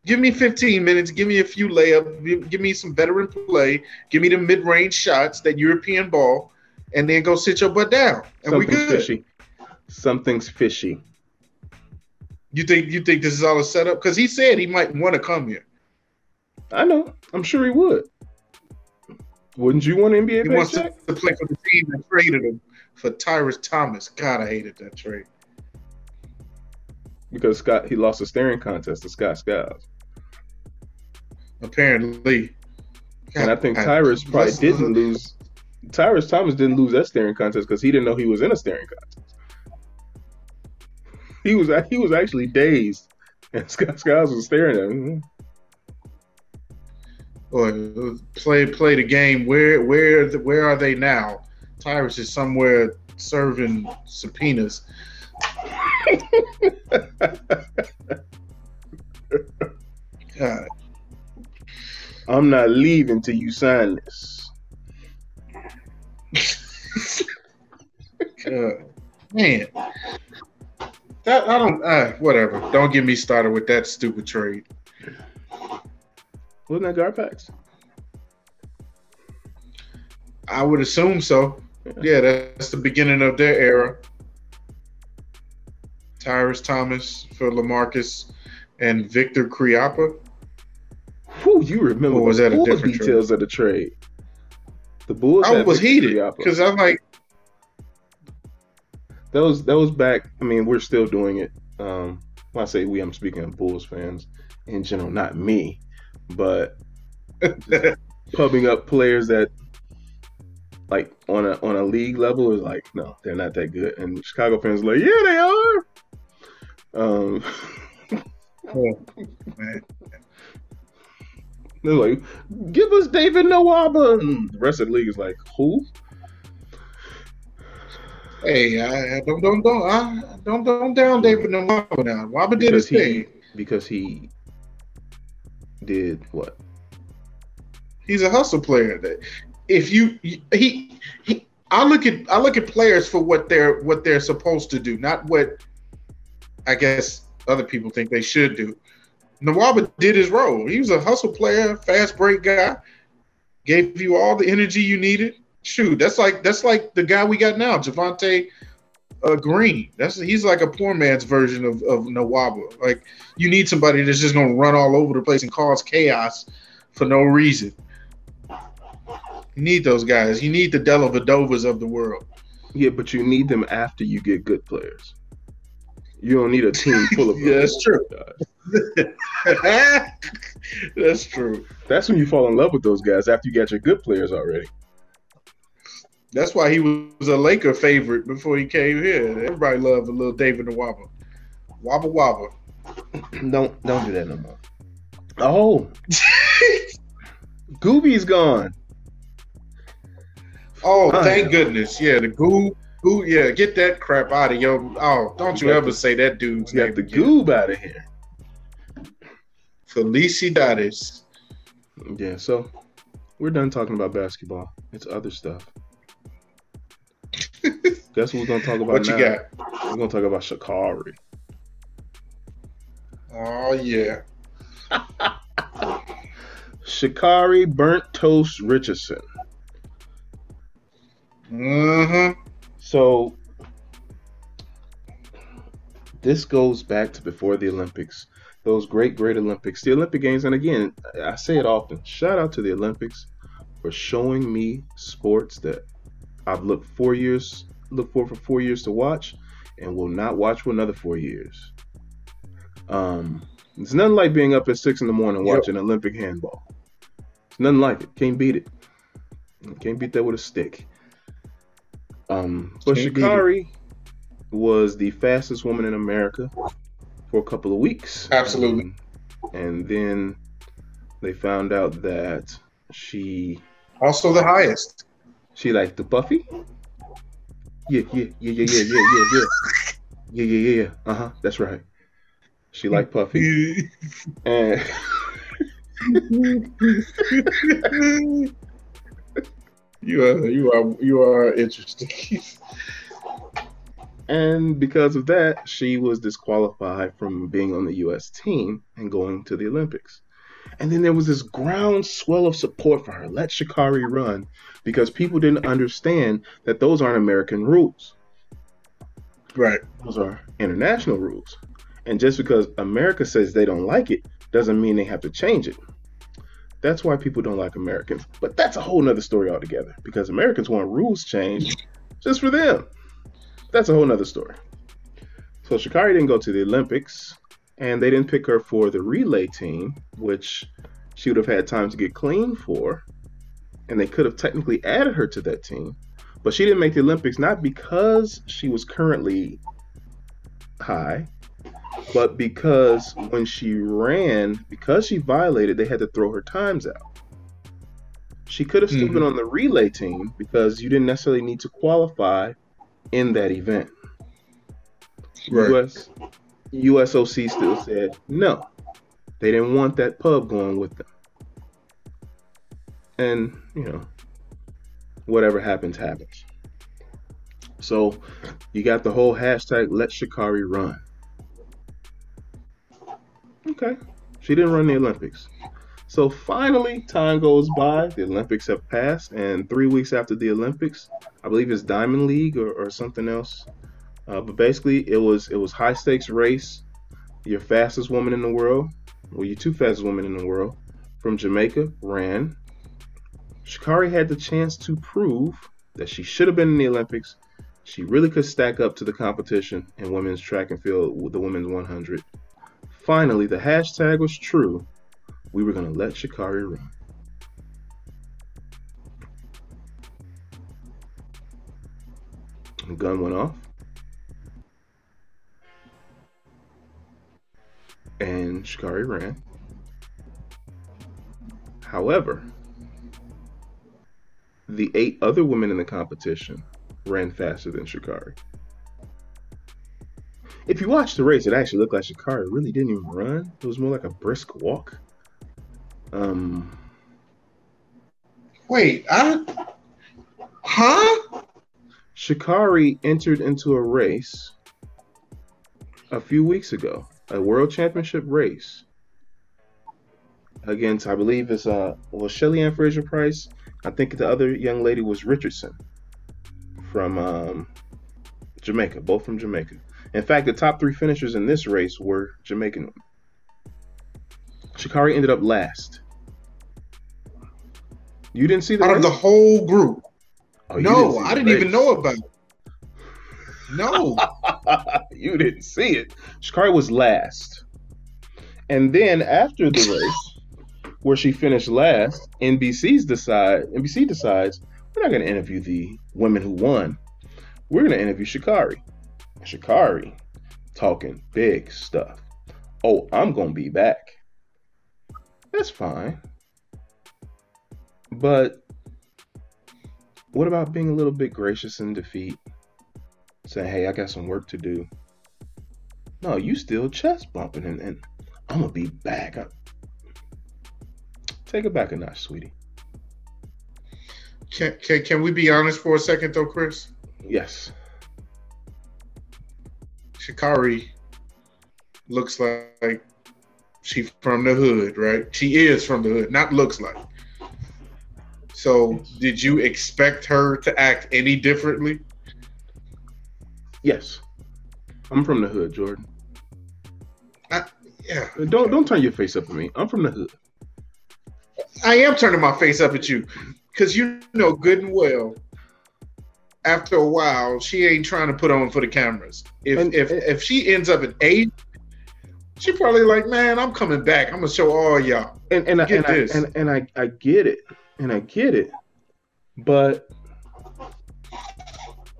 Give me 15 minutes. Give me a few layups. Give, give me some veteran play. Give me the mid range shots, that European ball, and then go sit your butt down. And Something's we good. Fishy. Something's fishy. You think you think this is all a setup? Because he said he might want to come here. I know. I'm sure he would. Wouldn't you want an NBA? He wants to, to play for the team that traded him for Tyrus Thomas. God, I hated that trade. Because Scott he lost a staring contest to Scott Skiles. Apparently. God, and I think Tyrus probably didn't lose. Tyrus Thomas didn't lose that staring contest because he didn't know he was in a staring contest. He was he was actually dazed, and Scott Skiles was staring at him or play play the game. Where where where are they now? Tyrus is somewhere serving subpoenas. God. I'm not leaving till you sign this. God. Man, that I don't. Uh, whatever. Don't get me started with that stupid trade. Wasn't that Garpax? I would assume so. Yeah. yeah, that's the beginning of their era. Tyrus Thomas for Lamarcus and Viktor Khryapa. Who you remember or was that all the details trade? of the trade? The Bulls. I was heated because I'm like, that was that was back. I mean, we're still doing it. Um, when I say we, I'm speaking of Bulls fans in general, not me but pubbing up players that like on a on a league level is like no, they're not that good. And Chicago fans are like, yeah, they are. Um, oh, they're like, give us David Nwaba. And the rest of the league is like, who? Hey, I, don't don't don't I, don't don't down David Nwaba now. Nwaba did his thing because he did what? He's a hustle player. That if you he he I look at I look at players for what they're what they're supposed to do, not what I guess other people think they should do. Nwaba did his role. He was a hustle player, fast break guy, gave you all the energy you needed. Shoot, that's like that's like the guy we got now, Javonte uh, Green. That's he's like a poor man's version of, of Nwaba. Like you need somebody that's just gonna run all over the place and cause chaos for no reason. You need those guys. You need the Dellavedovas of the world. Yeah, but you need them after you get good players. You don't need a team full of yeah, that's true. that's true. That's when you fall in love with those guys after you got your good players already. That's why he was a Laker favorite before he came here. Everybody loved a little David Nwaba. Wobble wobble. Don't don't do that no more. Oh, Gooby's gone. Oh, thank goodness. Yeah, the goo, goo. Yeah, get that crap out of your. Oh, don't you, ever the, say that dude's got the goob out of here. Felicidades. Yeah, so we're done talking about basketball. It's other stuff. Guess what we're gonna talk about what now? you got? We're gonna talk about Sha'Carri. Oh yeah. Sha'Carri Burnt Toast Richardson. Mm-hmm. So this goes back to before the Olympics, those great, great Olympics, the Olympic Games. And again, I say it often shout out to the Olympics for showing me sports that I've looked four years, looked for for four years to watch, and will not watch for another four years. Um, it's nothing like being up at six in the morning Yep. watching Olympic handball. It's nothing like it. Can't beat it. Can't beat that with a stick. Um, but Can't. Sha'Carri was the fastest woman in America for a couple of weeks. Absolutely. Um, and then they found out that she Also the highest. she liked the Buffy. Yeah, yeah, yeah, yeah, yeah, yeah, yeah, yeah. Yeah, yeah, yeah, yeah. Uh huh. That's right. She liked Puffy. And you are you are you are interesting. and because of that, she was disqualified from being on the U.S. team and going to the Olympics. And then there was this groundswell of support for her. Let Sha'Carri run because people didn't understand that those aren't American rules. right. Those are international rules. And just because America says they don't like it doesn't mean they have to change it. That's why people don't like Americans. But that's a whole nother story altogether because Americans want rules changed just for them. That's a whole nother story. So Sha'Carri didn't go to the Olympics and they didn't pick her for the relay team, which she would have had time to get clean for. And they could have technically added her to that team. But she didn't make the Olympics not because she was currently high, but because when she ran, because she violated, they had to throw her times out. She could have still Mhm. been on the relay team because you didn't necessarily need to qualify in that event. Right. US USOC still said no. They didn't want that pub going with them. And, you know, whatever happens, happens. So you got the whole hashtag let Sha'Carri run. Okay. She didn't run the Olympics. So finally, time goes by. The Olympics have passed, and three weeks after the Olympics, I believe it's Diamond League or, or something else. Uh, but basically, it was it was high stakes race. Your fastest woman in the world, well, your two fastest women in the world, from Jamaica, ran. Sha'Carri had the chance to prove that she should have been in the Olympics. She really could stack up to the competition in women's track and field with the women's 100. Finally, the hashtag was true. We were going to let Sha'Carri run. The gun went off. And Sha'Carri ran. However, the eight other women in the competition ran faster than Sha'Carri. If you watch the race, it actually looked like Sha'Carri really didn't even run. It was more like a brisk walk. Um, Wait, I huh? Sha'Carri entered into a race a few weeks ago, a world championship race against, I believe, it's uh, well, Shelly-Ann Fraser-Pryce. I think the other young lady was Richardson from um, Jamaica, both from Jamaica. In fact, the top three finishers in this race were Jamaican women. Sha'Carri ended up last. You didn't see the Out of the whole group. Oh, no, see I didn't even know about it. No. you didn't see it. Sha'Carri was last. And then after the race, where she finished last, NBC's decide NBC decides we're not gonna interview the women who won. We're gonna interview Sha'Carri. Sha'Carri talking big stuff. Oh, I'm gonna be back. That's fine. But what about being a little bit gracious in defeat? saying, "Hey, I got some work to do." No, you still chest bumping, and, and I'm gonna be back. I- Take it back a notch, sweetie. Can, can can we be honest for a second though, Chris? Yes, Sha'Carri looks like She from the hood, right? She is from the hood, not looks like. So, did you expect her to act any differently? Yes, I'm from the hood, Jordan. I, yeah. Uh, don't don't turn your face up at me. I'm from the hood. I am turning my face up at you because you know good and well. After a while, she ain't trying to put on for the cameras. If And- if if she ends up in eight, she probably like, man, I'm coming back. I'm gonna show all y'all. And and I, Get and, I, and and I I get it, and I get it, but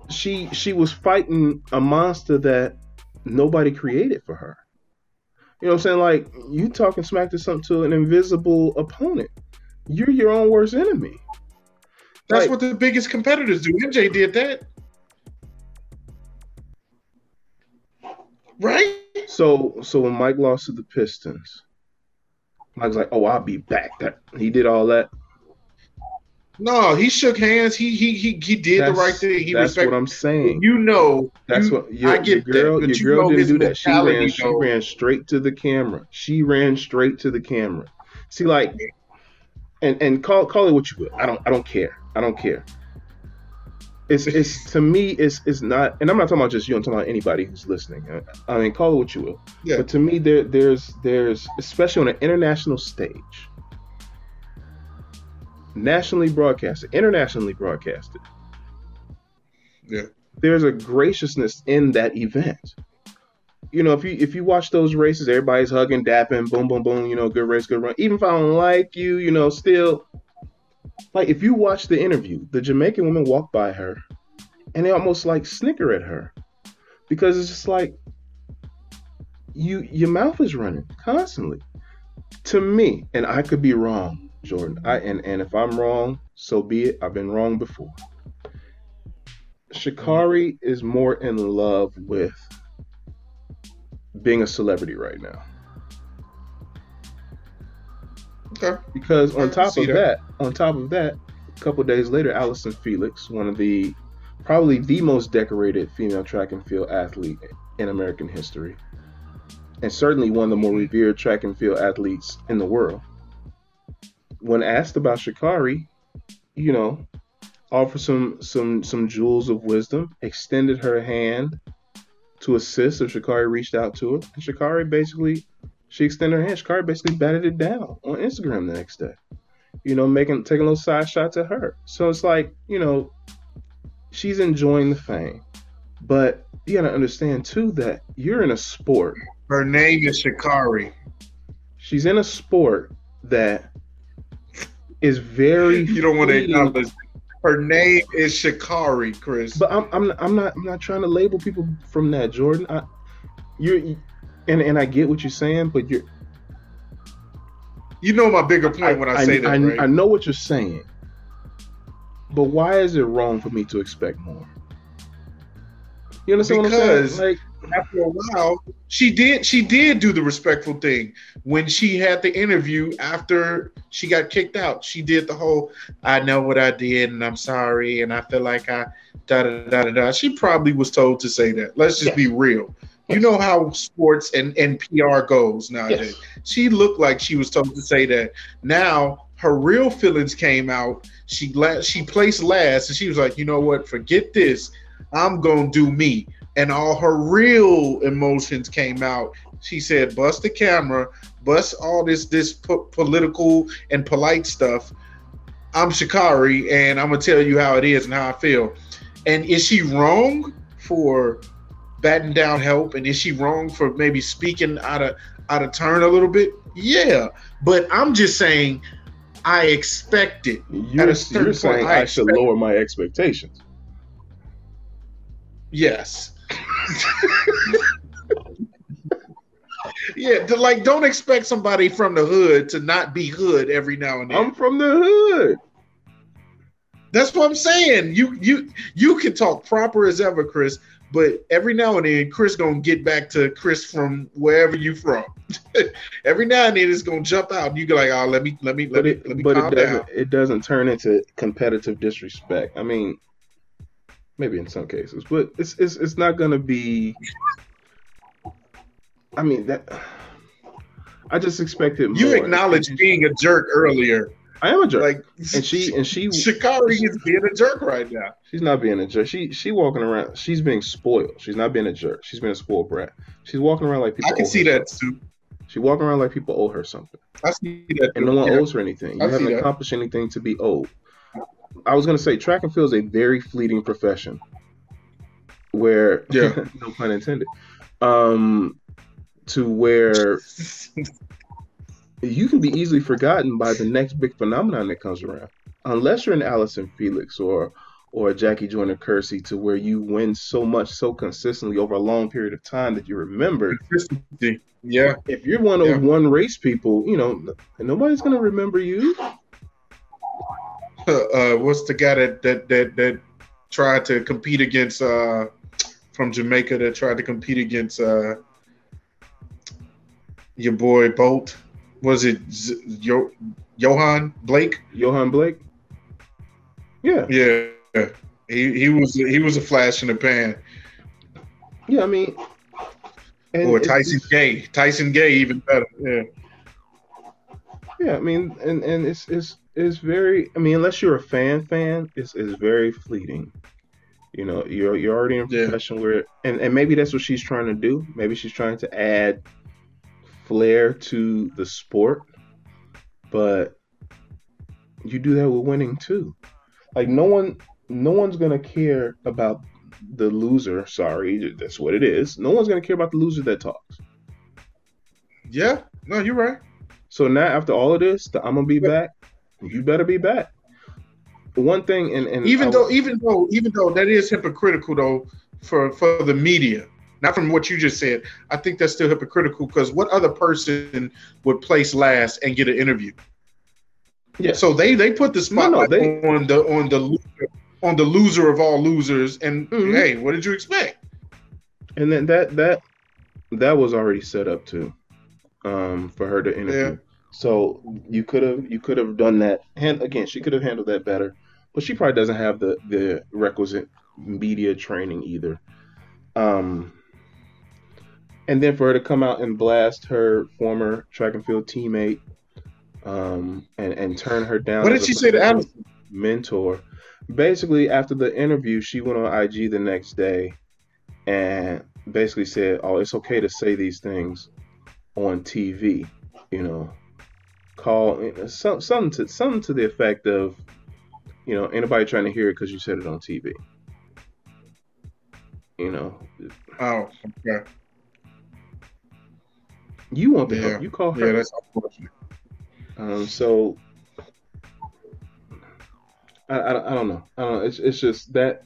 she she was fighting a monster that nobody created for her. You know what I'm saying? Like you talking smack to something to an invisible opponent. You're your own worst enemy. That's Like- what the biggest competitors do. MJ did that, right? So so when Mike lost to the Pistons, Mike's like, "Oh, I'll be back." That he did all that. No, he shook hands. He he he he did the right thing. He that's respected. what I'm saying. You know, That's you- what your, I get your girl. that, your you girl didn't do that. She ran. She though. ran straight to the camera. She ran straight to the camera. See, like, and and call call it what you will. I don't I don't care. I don't care. It's it's to me it's it's not, and I'm not talking about just you. I'm talking about anybody who's listening. I, I mean, call it what you will. Yeah. But to me, there there's there's especially on an international stage, nationally broadcasted, internationally broadcasted Yeah. there's a graciousness in that event. You know, if you if you watch those races, everybody's hugging, dapping, boom, boom, boom. You know, good race, good run. Even if I don't like you, you know, still, like if you watch the interview, the Jamaican women walk by her, and they almost like snicker at her, because it's just like you your mouth is running constantly. To me, and I could be wrong, Jordan. I and and if I'm wrong, so be it. I've been wrong before. Sha'Carri is more in love with being a celebrity right now. Okay. Because on top of that. that. on top of that, a couple days later, Allyson Felix, one of the probably the most decorated female track and field athlete in American history, and certainly one of the more revered track and field athletes in the world. When asked about Sha'Carri, you know, offered some some some jewels of wisdom, extended her hand to assist if Sha'Carri reached out to her. And Sha'Carri basically she extended her hand. Sha'Carri basically batted it down on Instagram the next day. You know, making taking a little side shots at her. So it's like, you know, she's enjoying the fame. But you gotta understand too that you're in a sport. Her name is Sha'Carri. She's in a sport that is very You don't want to acknowledge. Her name is Sha'Carri, Chris. But I'm, I'm I'm not I'm not trying to label people from that, Jordan. I, you're and and I get what you're saying, but you're you know my bigger point when I, say that, I, right? I know what you're saying, but why is it wrong for me to expect more? You understand what I'm saying? Like, after a while, she did she did do the respectful thing when she had the interview after she got kicked out. She did the whole I know what I did and I'm sorry and I feel like I da da da da da. She probably was told to say that. Let's just Yes. be real. You know how sports and, and PR goes nowadays. yes. She looked like she was told to say that. Now her real feelings came out. She la- she placed last, and she was like, you know what? Forget this. I'm gonna do me. And all her real emotions came out. She said, "Bust the camera, bust all this this po- political and polite stuff. I'm Sha'Carri, and I'm gonna tell you how it is and how I feel." And is she wrong for batting down help? And is she wrong for maybe speaking out of out of turn a little bit? Yeah, but I'm just saying, I expect it. You're, At a you're saying point, I I should lower my expectations. Yes. Yeah, to, like don't expect somebody from the hood to not be hood every now and then. I'm from the hood. That's what I'm saying. You you you can talk proper as ever, Chris, but every now and then Chris gonna get back to Chris from wherever you from. every now and then it's gonna jump out and you go like, oh let me let me let But me it, let me but calm it doesn't down. it doesn't turn into competitive disrespect. I mean, maybe in some cases, but it's it's it's not gonna be. I mean that. I just expected more. You acknowledged being a jerk earlier. I am a jerk. Like and she and she Sha'Carri is being a jerk right now. She's not being a jerk. She she walking around. She's being spoiled. She's not being a jerk. She's being a spoiled brat. She's walking around like people. I can see that something. too. She's walking around like people owe her something, I see that. and too. no one Yeah. owes her anything. You I haven't accomplished anything to be owed. I was gonna say track and field is a very fleeting profession, where Yeah. no pun intended, um, to where you can be easily forgotten by the next big phenomenon that comes around. Unless you're an Allyson Felix or or a Jackie Joyner-Kersee to where you win so much so consistently over a long period of time that you're remembered. Yeah. If you're one of Yeah. one race people, you know, nobody's gonna remember you. Uh, what's the guy that that that that tried to compete against uh from Jamaica that tried to compete against uh your boy Bolt? Was it Z- Yo- Yohan Blake? Yohan Blake. Yeah, Yeah. He, he was he was a flash in the pan. yeah. I mean, and Or Tyson Gay. Tyson Gay even better. Yeah. Yeah, I mean, and and it's it's it's very. I mean, unless you're a fan, fan, it's it's very fleeting. You know, you're you're already in a Yeah. profession where, and and maybe that's what she's trying to do. Maybe she's trying to add flair to the sport, but you do that with winning too. Like no one, no one's gonna care about the loser. Sorry, that's what it is. No one's gonna care about the loser that talks. Yeah. No, you're right. So now after all of this, the I'm gonna be back. You better be back. One thing, and, and even I- though even though even though that is hypocritical though for for the media not from what you just said i think that's still hypocritical because what other person would place last and get an interview yeah, so they they put the No, no, spotlight they- on the on the on the loser of all losers and Mhm. hey what did you expect and then that that that was already set up too, um, for her to interview. Yeah. So you could have you could have done that. And again, she could have handled that better, but she probably doesn't have the the requisite media training either. Um, and then for her to come out and blast her former track and field teammate, um, and and turn her down. what did she say to Allyson? mentor. Basically, after the interview, she went on IG the next day and basically said, "Oh, it's okay to say these things on TV." You know, call some something to something to the effect of, you know, anybody trying to hear it because you said it on TV. You know, oh okay you want the Yeah. help. You call her. yeah that's unfortunate Um, so I, I, I don't know. I don't know. It's it's just that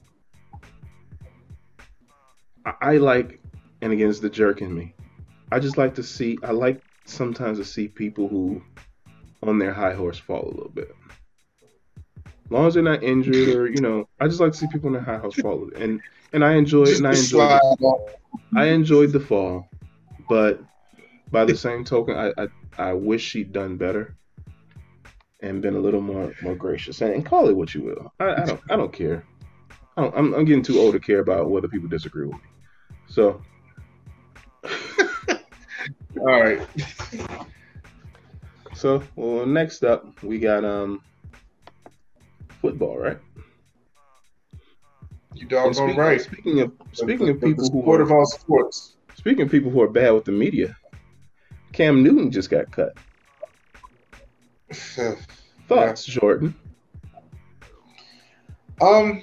I, I like, and again, it's the jerk in me. I just like to see. I like sometimes to see people who on their high horse fall a little bit. As long as they're not injured or you know, I just like to see people in their high horse fall, and and I enjoy it, and I to enjoy. slide it. off. I enjoyed the fall, but by the same token, I I, I wish she'd done better and been a little more more gracious and, and call it what you will. I, I don't I don't care. I don't, I'm I'm getting too old to care about whether people disagree with me. So all right so well next up we got um football right. you doggone speaking, right speaking of speaking The- of the people who are of all sports speaking of people who are bad with the media, Cam Newton just got cut. Thoughts, Jordan? Um,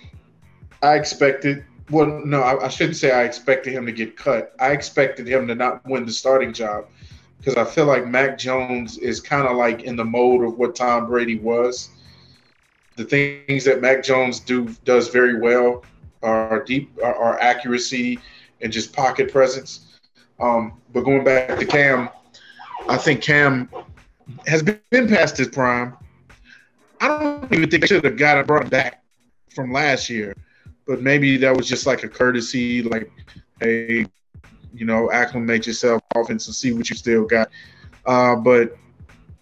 I expected. Well, no, I, I shouldn't say I expected him to get cut. I expected him to not win the starting job because I feel like Mac Jones is kind of like in the mode of what Tom Brady was. The things that Mac Jones do does very well are deep, are, accuracy and just pocket presence. Um, but going back to Cam, I think Cam has been, past his prime. I don't even think they should have got brought back from last year, but maybe that was just like a courtesy, like, hey, you know, acclimate yourself offense and see what you still got. Uh, but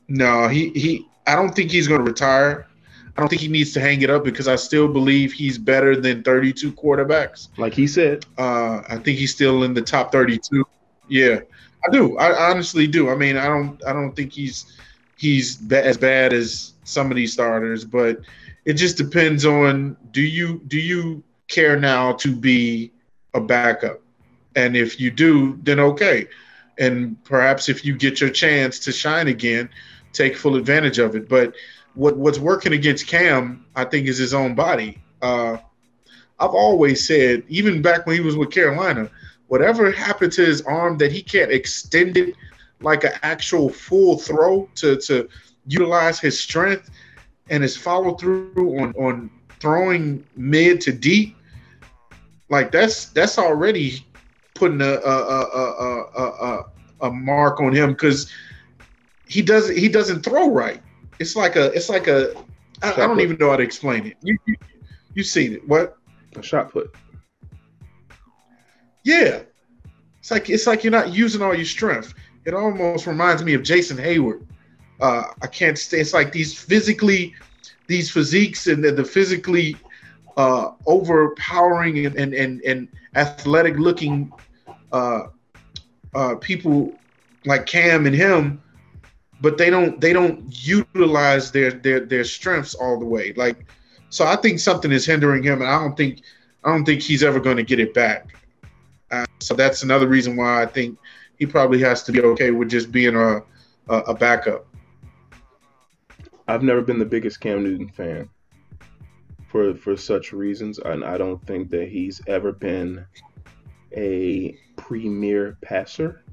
no, he he. I don't think he's going to retire. I don't think he needs to hang it up because I still believe he's better than 32 quarterbacks. Like he said, Uh, I think he's still in the top 32. Yeah, I do. I honestly do. I mean, I don't. I don't think he's he's as bad as some of these starters, but it just depends on do you do you care now to be a backup, and if you do, then okay, and perhaps if you get your chance to shine again, take full advantage of it. But what what's working against Cam, I think, is his own body. Uh, I've always said, even back when he was with Carolina, whatever happened to his arm that he can't extend it like an actual full throw to to utilize his strength and his follow through on on throwing mid to deep, like that's that's already putting a a a a, a, a mark on him because he doesn't he doesn't throw right. It's like a it's like a I, I don't even know how to explain it. You, you you seen it? What? A shot put. Yeah, it's like it's like you're not using all your strength. It almost reminds me of Jason Heyward. Uh, I can't stay. It's like these physically, these physiques and the, the physically uh, overpowering and, and, and, and athletic looking uh, uh, people like Cam and him, but they don't they don't utilize their their their strengths all the way. Like, so I think something is hindering him, and I don't think I don't think he's ever going to get it back. Uh, so that's another reason why I think he probably has to be okay with just being a a, a backup. I've never been the biggest Cam Newton fan for for such reasons, and I don't think that he's ever been a premier passer.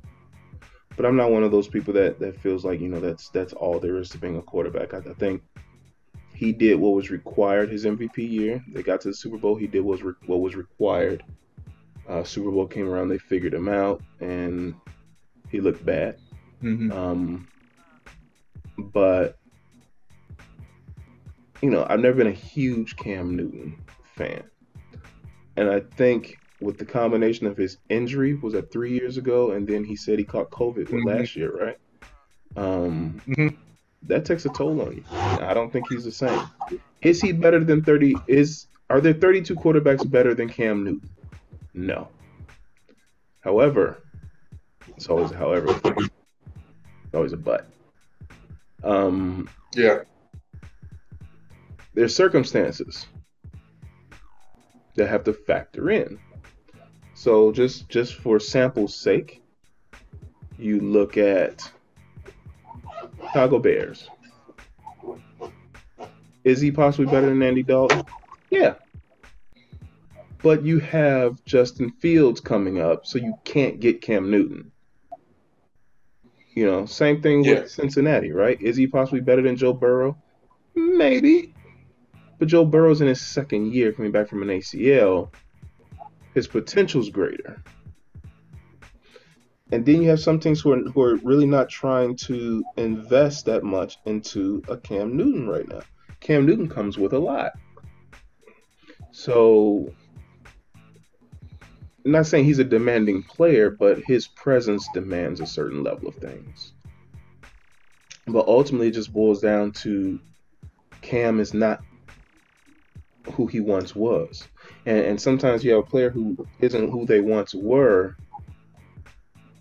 But I'm not one of those people that that feels like you know that's that's all there is to being a quarterback. I, I think he did what was required his MVP year. They got to the Super Bowl. He did what was re- what was required. Uh, Super Bowl came around. They figured him out, and he looked bad. Mm-hmm. Um, but you know, I've never been a huge Cam Newton fan, and I think with the combination of his injury was that three years ago, and then he said he caught COVID mm-hmm. last year, right? Um, mm-hmm. that takes a toll on you. I don't think he's the same. Is he better than thirty? Is are there thirty-two quarterbacks better than Cam Newton? No. However, it's always a however. It's always a but. Um, yeah there's circumstances that have to factor in. So just just for sample's sake, you look at Chicago Bears. Is he possibly better than Andy Dalton? Yeah. But you have Justin Fields coming up, so you can't get Cam Newton. You know, same thing yeah. with Cincinnati, right? Is he possibly better than Joe Burrow? Maybe. But Joe Burrow's in his second year coming back from an ACL. His potential's greater. And then you have some teams who are, who are really not trying to invest that much into a Cam Newton right now. Cam Newton comes with a lot. So, I'm not saying he's a demanding player, but his presence demands a certain level of things. But ultimately, it just boils down to Cam is not who he once was. And, and sometimes you have a player who isn't who they once were,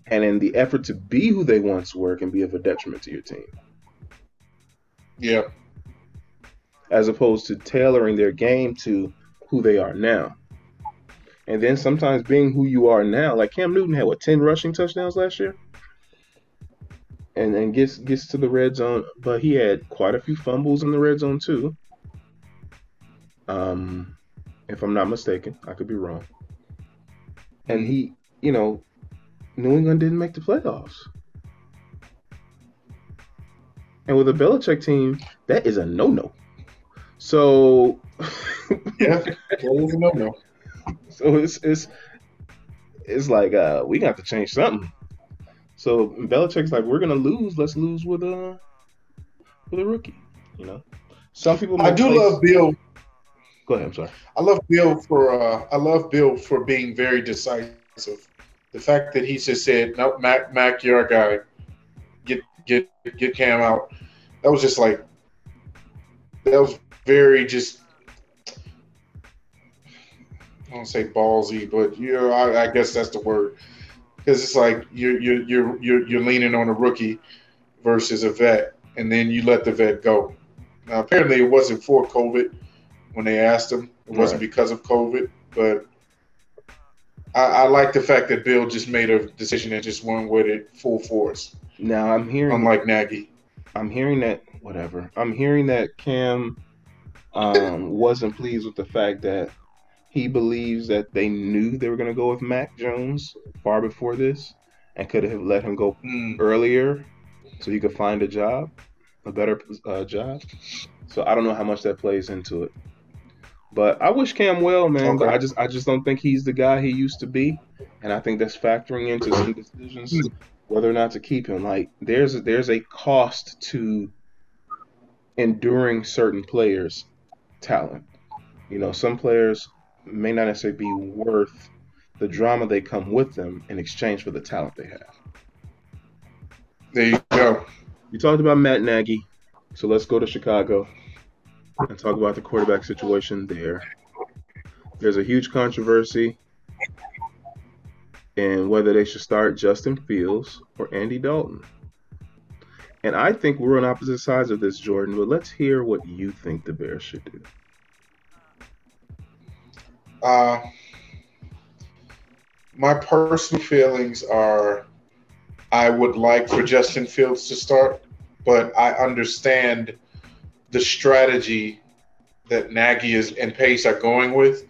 and in the effort to be who they once were, can be of a detriment to your team. Yeah. As opposed to tailoring their game to who they are now. And then sometimes being who you are now, like Cam Newton had what ten rushing touchdowns last year, and and gets gets to the red zone, but he had quite a few fumbles in the red zone too. Um, if I'm not mistaken, I could be wrong. And he, you know, New England didn't make the playoffs. And with a Belichick team, that is a no-no. So yeah, that is a no-no. So it's it's it's like uh, we got to change something. So Belichick's like, we're gonna lose. Let's lose with a with a rookie. You know, some people. I do place... love Bill Go ahead. I'm sorry. I love Bill for uh, I love Bill for being very decisive. The fact that he just said, "No, Mac, Mac, you're our guy. Get get get Cam out." That was just like that was very just. I don't say ballsy, but you know, I, I guess that's the word. because it's like you're you're you're you're you're leaning on a rookie versus a vet, and then you let the vet go. Now, apparently, it wasn't for COVID when they asked him. It wasn't because of COVID, but I, I like the fact that Bill just made a decision and just went with it full force, Now I'm hearing unlike Nagy. I'm hearing that whatever. I'm hearing that Cam um, wasn't pleased with the fact that he believes that they knew they were going to go with Mac Jones far before this and could have let him go Mm, earlier so he could find a job, a better uh, job. So I don't know how much that plays into it. But I wish Cam well, man. But I just I just don't think he's the guy he used to be, and I think that's factoring into some decisions whether or not to keep him. Like there's a, there's a cost to enduring certain players' talent. You know, some players may not necessarily be worth the drama they come with them in exchange for the talent they have. there you go. You talked about Matt Nagy, so let's go to Chicago and talk about the quarterback situation there. There's a huge controversy in whether they should start Justin Fields or Andy Dalton. And I think we're on opposite sides of this, Jordan, but let's hear what you think the Bears should do. Uh, my personal feelings are I would like for Justin Fields to start, but I understand the strategy that Nagy is and Pace are going with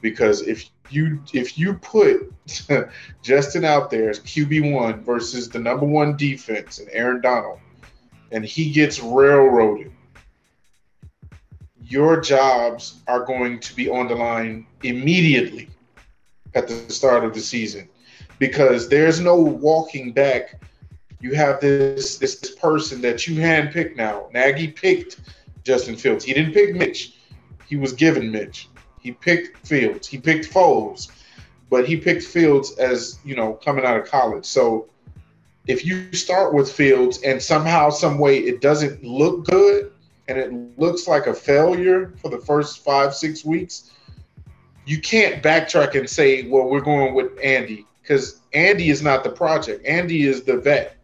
because if you if you put Justin out there as QB one versus the number one defense and Aaron Donald, and he gets railroaded, your jobs are going to be on the line immediately at the start of the season because there's no walking back. You have this this, this person that you handpicked now. Nagy picked Justin Fields. He didn't pick Mitch. He was given Mitch. He picked Fields. He picked Foles, but he picked Fields as you know coming out of college. So if you start with Fields and somehow, some way, it doesn't look good and it looks like a failure for the first five six weeks, you can't backtrack and say, "Well, we're going with Andy," because Andy is not the project. Andy is the vet.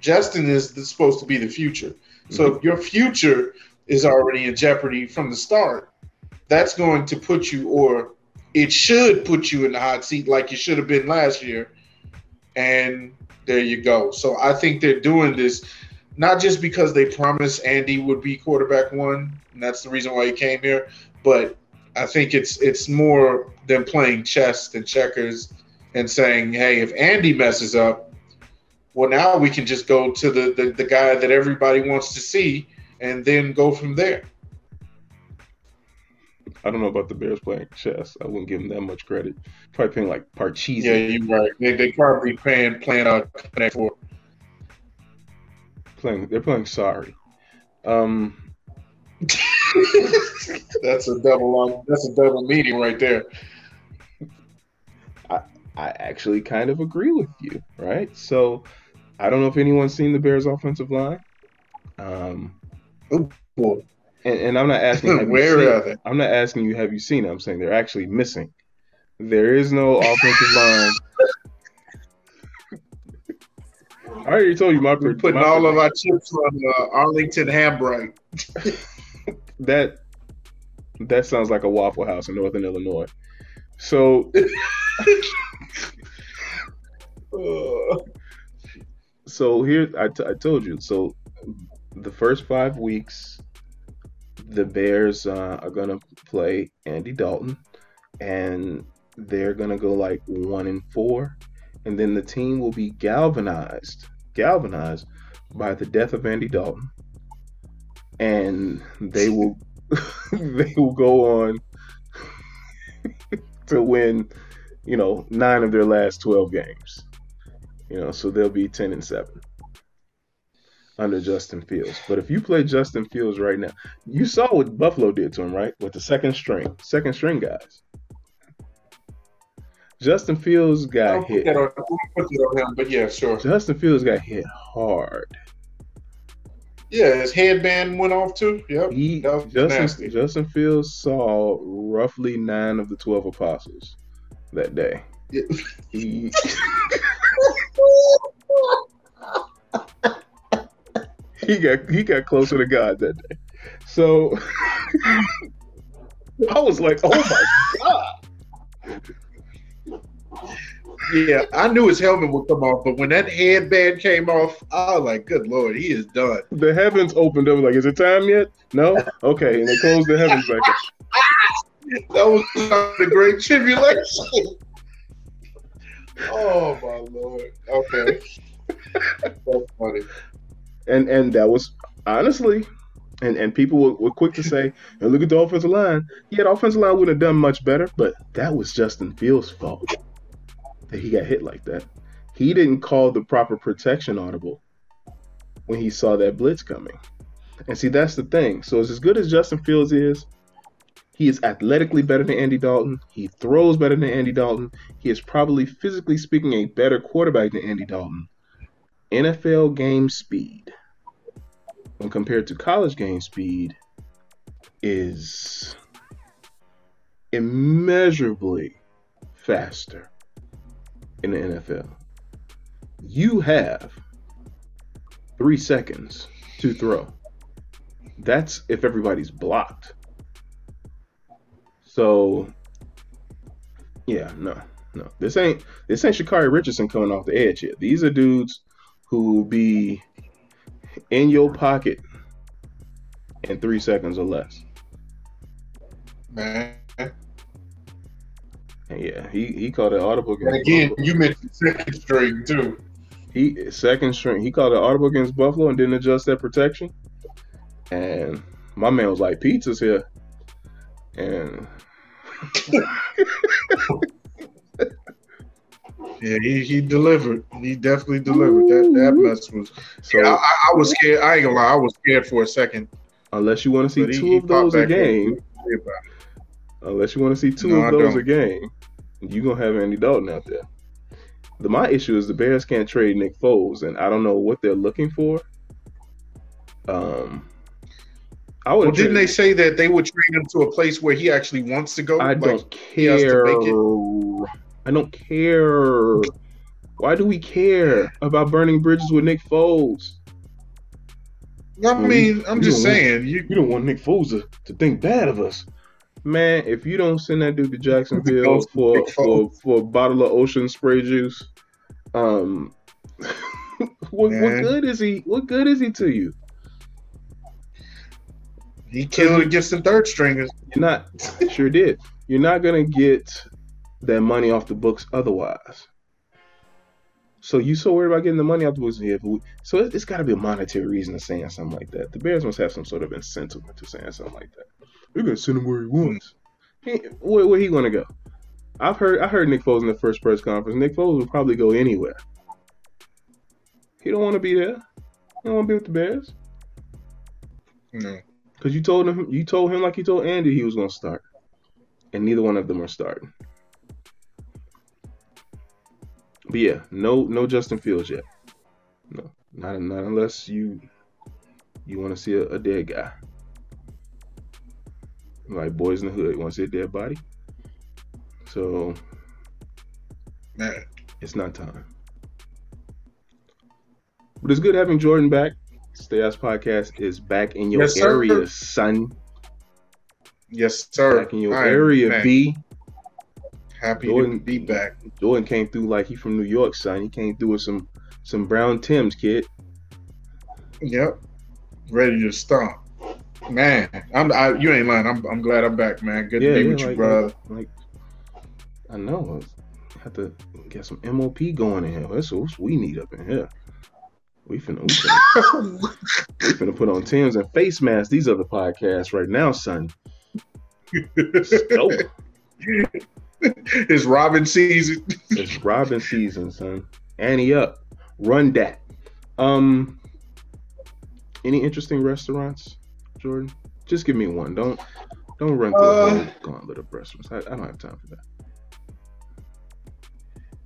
Justin is the, supposed to be the future. So mm-hmm. if your future is already in jeopardy from the start, that's going to put you, or it should put you in the hot seat like you should have been last year. And there you go. So I think they're doing this not just because they promised Andy would be quarterback one, and that's the reason why he came here, but I think it's it's more than playing chess and checkers and saying, hey, if Andy messes up, well now we can just go to the, the, the guy that everybody wants to see and then go from there. I don't know about the Bears playing chess. I wouldn't give them that much credit. Probably playing like Parcheesi. Yeah, you're right. They, they probably playing playing uh Connect Four. Playing, they're playing sorry. Um, that's a double um, that's a double meeting right there. I I actually kind of agree with you, right? So I don't know if anyone's seen the Bears' offensive line. Um, And, and I'm not asking you Where are they? I'm not asking you have you seen it. I'm saying they're actually missing. There is no offensive line. I already told you my We're putting my all of our chips on uh, Arlington Hambright. that that sounds like a Waffle House in Northern Illinois. So so here I, t- I told you so the first five weeks the bears uh, are gonna play andy dalton and they're gonna go like one and four and then the team will be galvanized galvanized by the death of andy dalton and they will they will go on to win you know nine of their last 12 games. You know, so they'll be ten and seven under Justin Fields. But if you play Justin Fields right now, you saw what Buffalo did to him, right? With the second string, second string guys. Justin Fields got hit. on, put that on him, but yeah, sure. Justin Fields got hit hard. Yeah, his headband went off too. Yep. He Justin nasty. Justin Fields saw roughly nine of the twelve apostles that day. Yeah. He he got he got closer to God that day. So I was like, oh my god. Yeah, I knew his helmet would come off, but when that headband came off, I was like, "Good lord, he is done." The heavens opened up. Like, is it time yet? No. Okay, and they closed the heavens back up. that was the great tribulation. oh my lord. Okay. That's funny. And and that was honestly, and and people were, were quick to say, and look at the offensive line. Yeah, the offensive line wouldn't have done much better, but that was Justin Fields' fault that he got hit like that. He didn't call the proper protection audible when he saw that blitz coming. And see, that's the thing. So as good as Justin Fields is, he is athletically better than Andy Dalton. He throws better than Andy Dalton. He is probably physically speaking a better quarterback than Andy Dalton. NFL game speed, when compared to college game speed, is immeasurably faster in the NFL. You have three seconds to throw. That's if everybody's blocked. So, yeah, no, no. This ain't this ain't Sha'Carri Richardson coming off the edge here. These are dudes who will be in your pocket in three seconds or less. Man. And yeah, he he called it audible. And again, Buffalo. you mentioned second string too. He second string. He called it audible against Buffalo and didn't adjust that protection. And my man was like, "Pizza's here," and yeah, he, he delivered. He definitely delivered. That that mess was. So I, I, was scared. I ain't gonna lie. I was scared for a second. Unless you want to see but two he, of those a game. Unless you want to see two no, of those a game, you gonna have Andy Dalton out there. The my issue is the Bears can't trade Nick Foles, and I don't know what they're looking for. Um, I would. Well, didn't they say that they would trade him to a place where he actually wants to go? I like, don't care. I don't care. Why do we care about burning bridges with Nick Foles? I mean, I'm just saying, want, you you don't want Nick Foles to, to think bad of us. Man, if you don't send that dude to Jacksonville for for for a bottle of ocean spray juice, um, what, what good is he? What good is he to you? He killed against the third stringers. You're not sure did. You're not gonna get that money off the books otherwise. So you so worried about getting the money off the books? Yeah, we, so it, has got to be a monetary reason to saying something like that. The Bears must have some sort of incentive to saying something like that. We're gonna send him where he wants. He, where, where he gonna go? I've heard I heard Nick Foles in the first press conference. Nick Foles would probably go anywhere. He don't want to be there. He don't want to be with the Bears. No. Because you told him you told him like you told Andy he was gonna start, and neither one of them are starting. But yeah, no no Justin Fields yet. No, not not unless you you want to see a, a dead guy. Like Boyz n the Hood want to see a dead body. So, man, it's not time. But it's good having Jordan back. Stay House Podcast is back in your yes, area, son. Yes, sir. Back in your area, B. Happy Jordan, to be back. Jordan came through like he from New York, son. He came through with some some brown Tims, kid. Yep, ready to stomp. Man, I'm I, you ain't lying. I'm I'm glad I'm back, man. Good yeah, to be yeah, with like, you, brother. Like, I know. I have to get some MOP going in here. That's what we need up in here. We finna, we finna, we finna put on Tim's and face masks. These other podcasts right now, son. it's Robin season. it's Robin season, son. Annie up. Run that. Um any interesting restaurants, Jordan? Just give me one. Don't don't run through uh, a whole gauntlet of restaurants. I, I don't have time for that.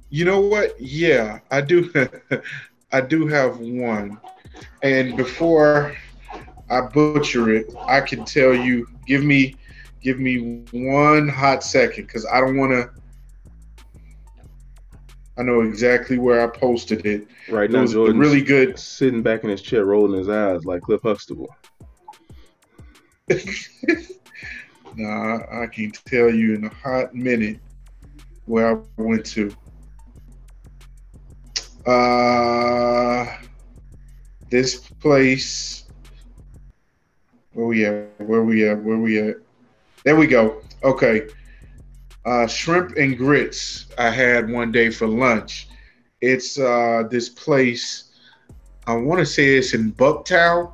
You know what? Yeah, I do. I do have one, and before I butcher it, I can tell you. Give me Give me one hot second because I don't want to. I know exactly where I posted it. Right It now, was Jordan's really good. sitting back in his chair, rolling his eyes like Cliff Huxtable. Nah, I, can tell you in a hot minute where I went to. Uh, this place. Where we at? Where we at? Where we at? There we go. Okay. Uh, shrimp and grits. I had one day for lunch. It's uh, this place. I want to say it's in Bucktown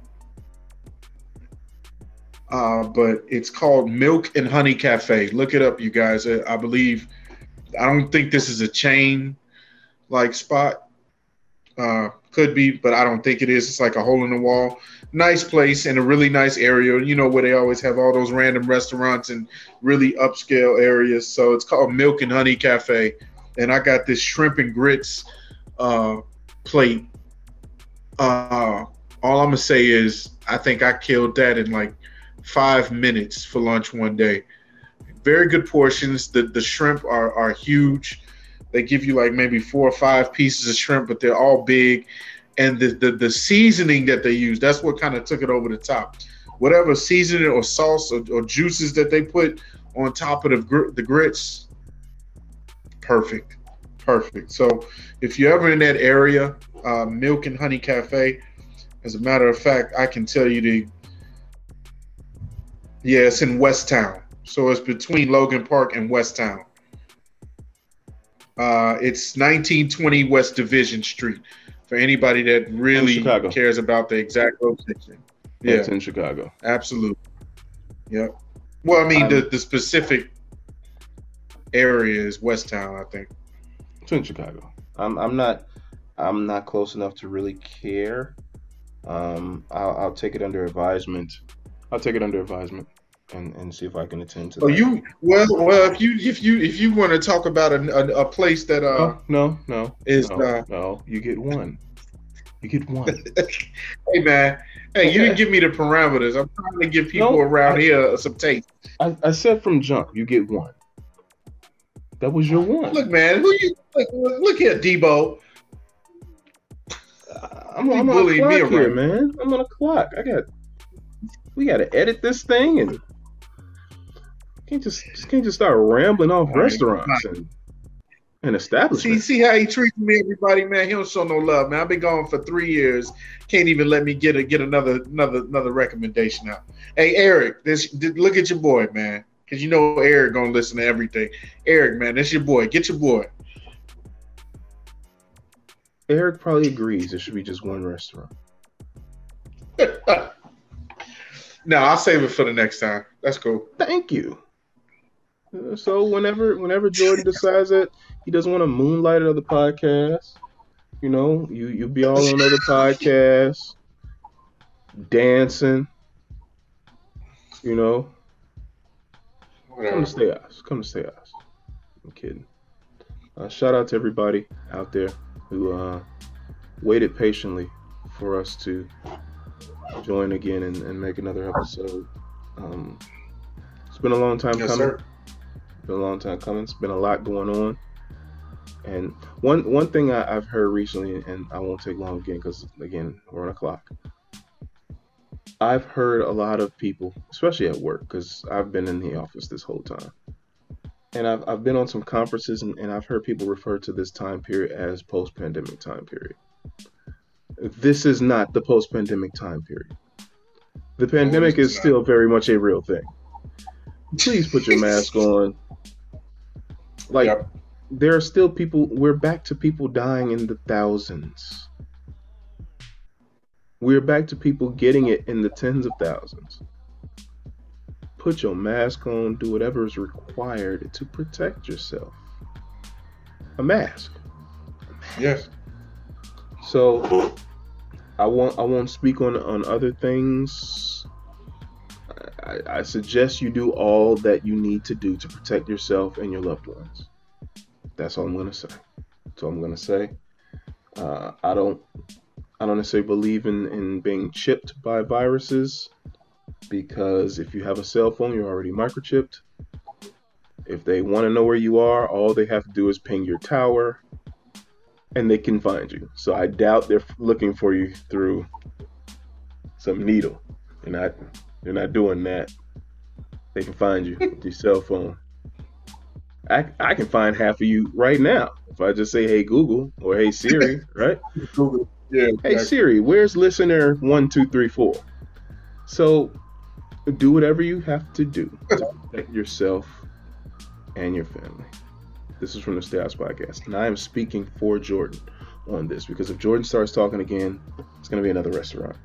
uh, but it's called Milk and Honey Cafe. Look it up, you guys. I, I believe, I don't think this is a chain like spot. Uh, could be, but I don't think it is. It's like a hole in the wall. Nice place in a really nice area, you know, where they always have all those random restaurants and really upscale areas. So it's called Milk and Honey Cafe. And I got this shrimp and grits uh, plate. Uh, all I'm going to say is I think I killed that in like five minutes for lunch one day. Very good portions. The the shrimp are are huge. They give you like maybe four or five pieces of shrimp, but they're all big. And the the, the seasoning that they use, that's what kind of took it over the top. Whatever seasoning or sauce or, or juices that they put on top of the gr- the grits, perfect, perfect. So if you're ever in that area, uh, Milk and Honey Cafe. As a matter of fact, I can tell you the yeah, it's in West Town. So it's between Logan Park and West Town. Uh, it's 1920 West Division Street for anybody that really cares about the exact location. Yeah, It's in Chicago. absolutely. Yep. Well, I mean, the, I'm- the specific area is West Town, I think. It's in Chicago. I'm I'm not I'm not close enough to really care. Um, I'll, I'll take it under advisement. I'll take it under advisement and, and see if I can attend to Oh, that. you well, well, if you if you if you want to talk about a, a, a place that uh Oh, no, no, is no, uh no. You get one. You get one. hey man, hey, you didn't give me the parameters. I'm trying to give people No, around I- here some taste. I, I said from jump, you get one. That was your one. Look, man, who you look, look here, Debo. I'm, I'm on a clock me here, man. I'm on a clock. I got. We got to edit this thing and can't just just can't just start rambling off restaurants and and See, establishments. see how he treats me, everybody, man. He don't show no love, man. I've been gone for three years. Can't even let me get a get another another another recommendation out. Hey, Eric, this look at your boy, man. Cause you know Eric gonna listen to everything. Eric, man, that's your boy. Get your boy. Eric probably agrees it should be just one restaurant. no, I'll save it for the next time. That's cool. Thank you. So whenever whenever Jordan decides that he doesn't want to moonlight at other podcasts, you know, you you'll be all on other podcasts, dancing, you know, come Whatever. to stay us. Come to stay us. I'm kidding. Uh, shout out to everybody out there who uh, waited patiently for us to join again and, and make another episode. Um, it's been a long time Yes, coming. sir. Been a long time coming. It's been a lot going on. And one one thing I, I've heard recently, and I won't take long again because again we're on a clock. I've heard a lot of people, especially at work, because I've been in the office this whole time, and I've I've been on some conferences, and, and I've heard people refer to this time period as post-pandemic time period. This is not the post-pandemic time period. The pandemic is still very much a real thing. Please put your mask on. Like Yep. there are still people we're back to people dying in the thousands we're back to people getting it in the tens of thousands put your mask on do whatever is required to protect yourself a mask Yes. so i won't i won't speak on on other things I, I suggest you do all that you need to do to protect yourself and your loved ones that's all i'm going to say that's all i'm going to say uh, i don't i don't necessarily believe in in being chipped by viruses because if you have a cell phone you're already microchipped if they want to know where you are all they have to do is ping your tower and they can find you. So I doubt they're looking for you through some needle. They're not. They're not doing that. They can find you with your cell phone. I, I can find half of you right now if I just say, "Hey Google" or "Hey Siri," right? Google. Yeah. Hey Siri, where's listener one two three four? So do whatever you have to do to protect yourself and your family. This is from the Stay House Podcast, and I am speaking for Jordan on this because if Jordan starts talking again, it's going to be another restaurant.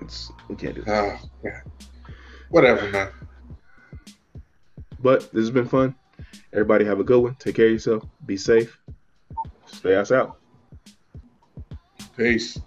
It's we can't do that. Oh, yeah. Whatever, man. But this has been fun. Everybody have a good one. Take care of yourself. Be safe. Stay us out. Peace.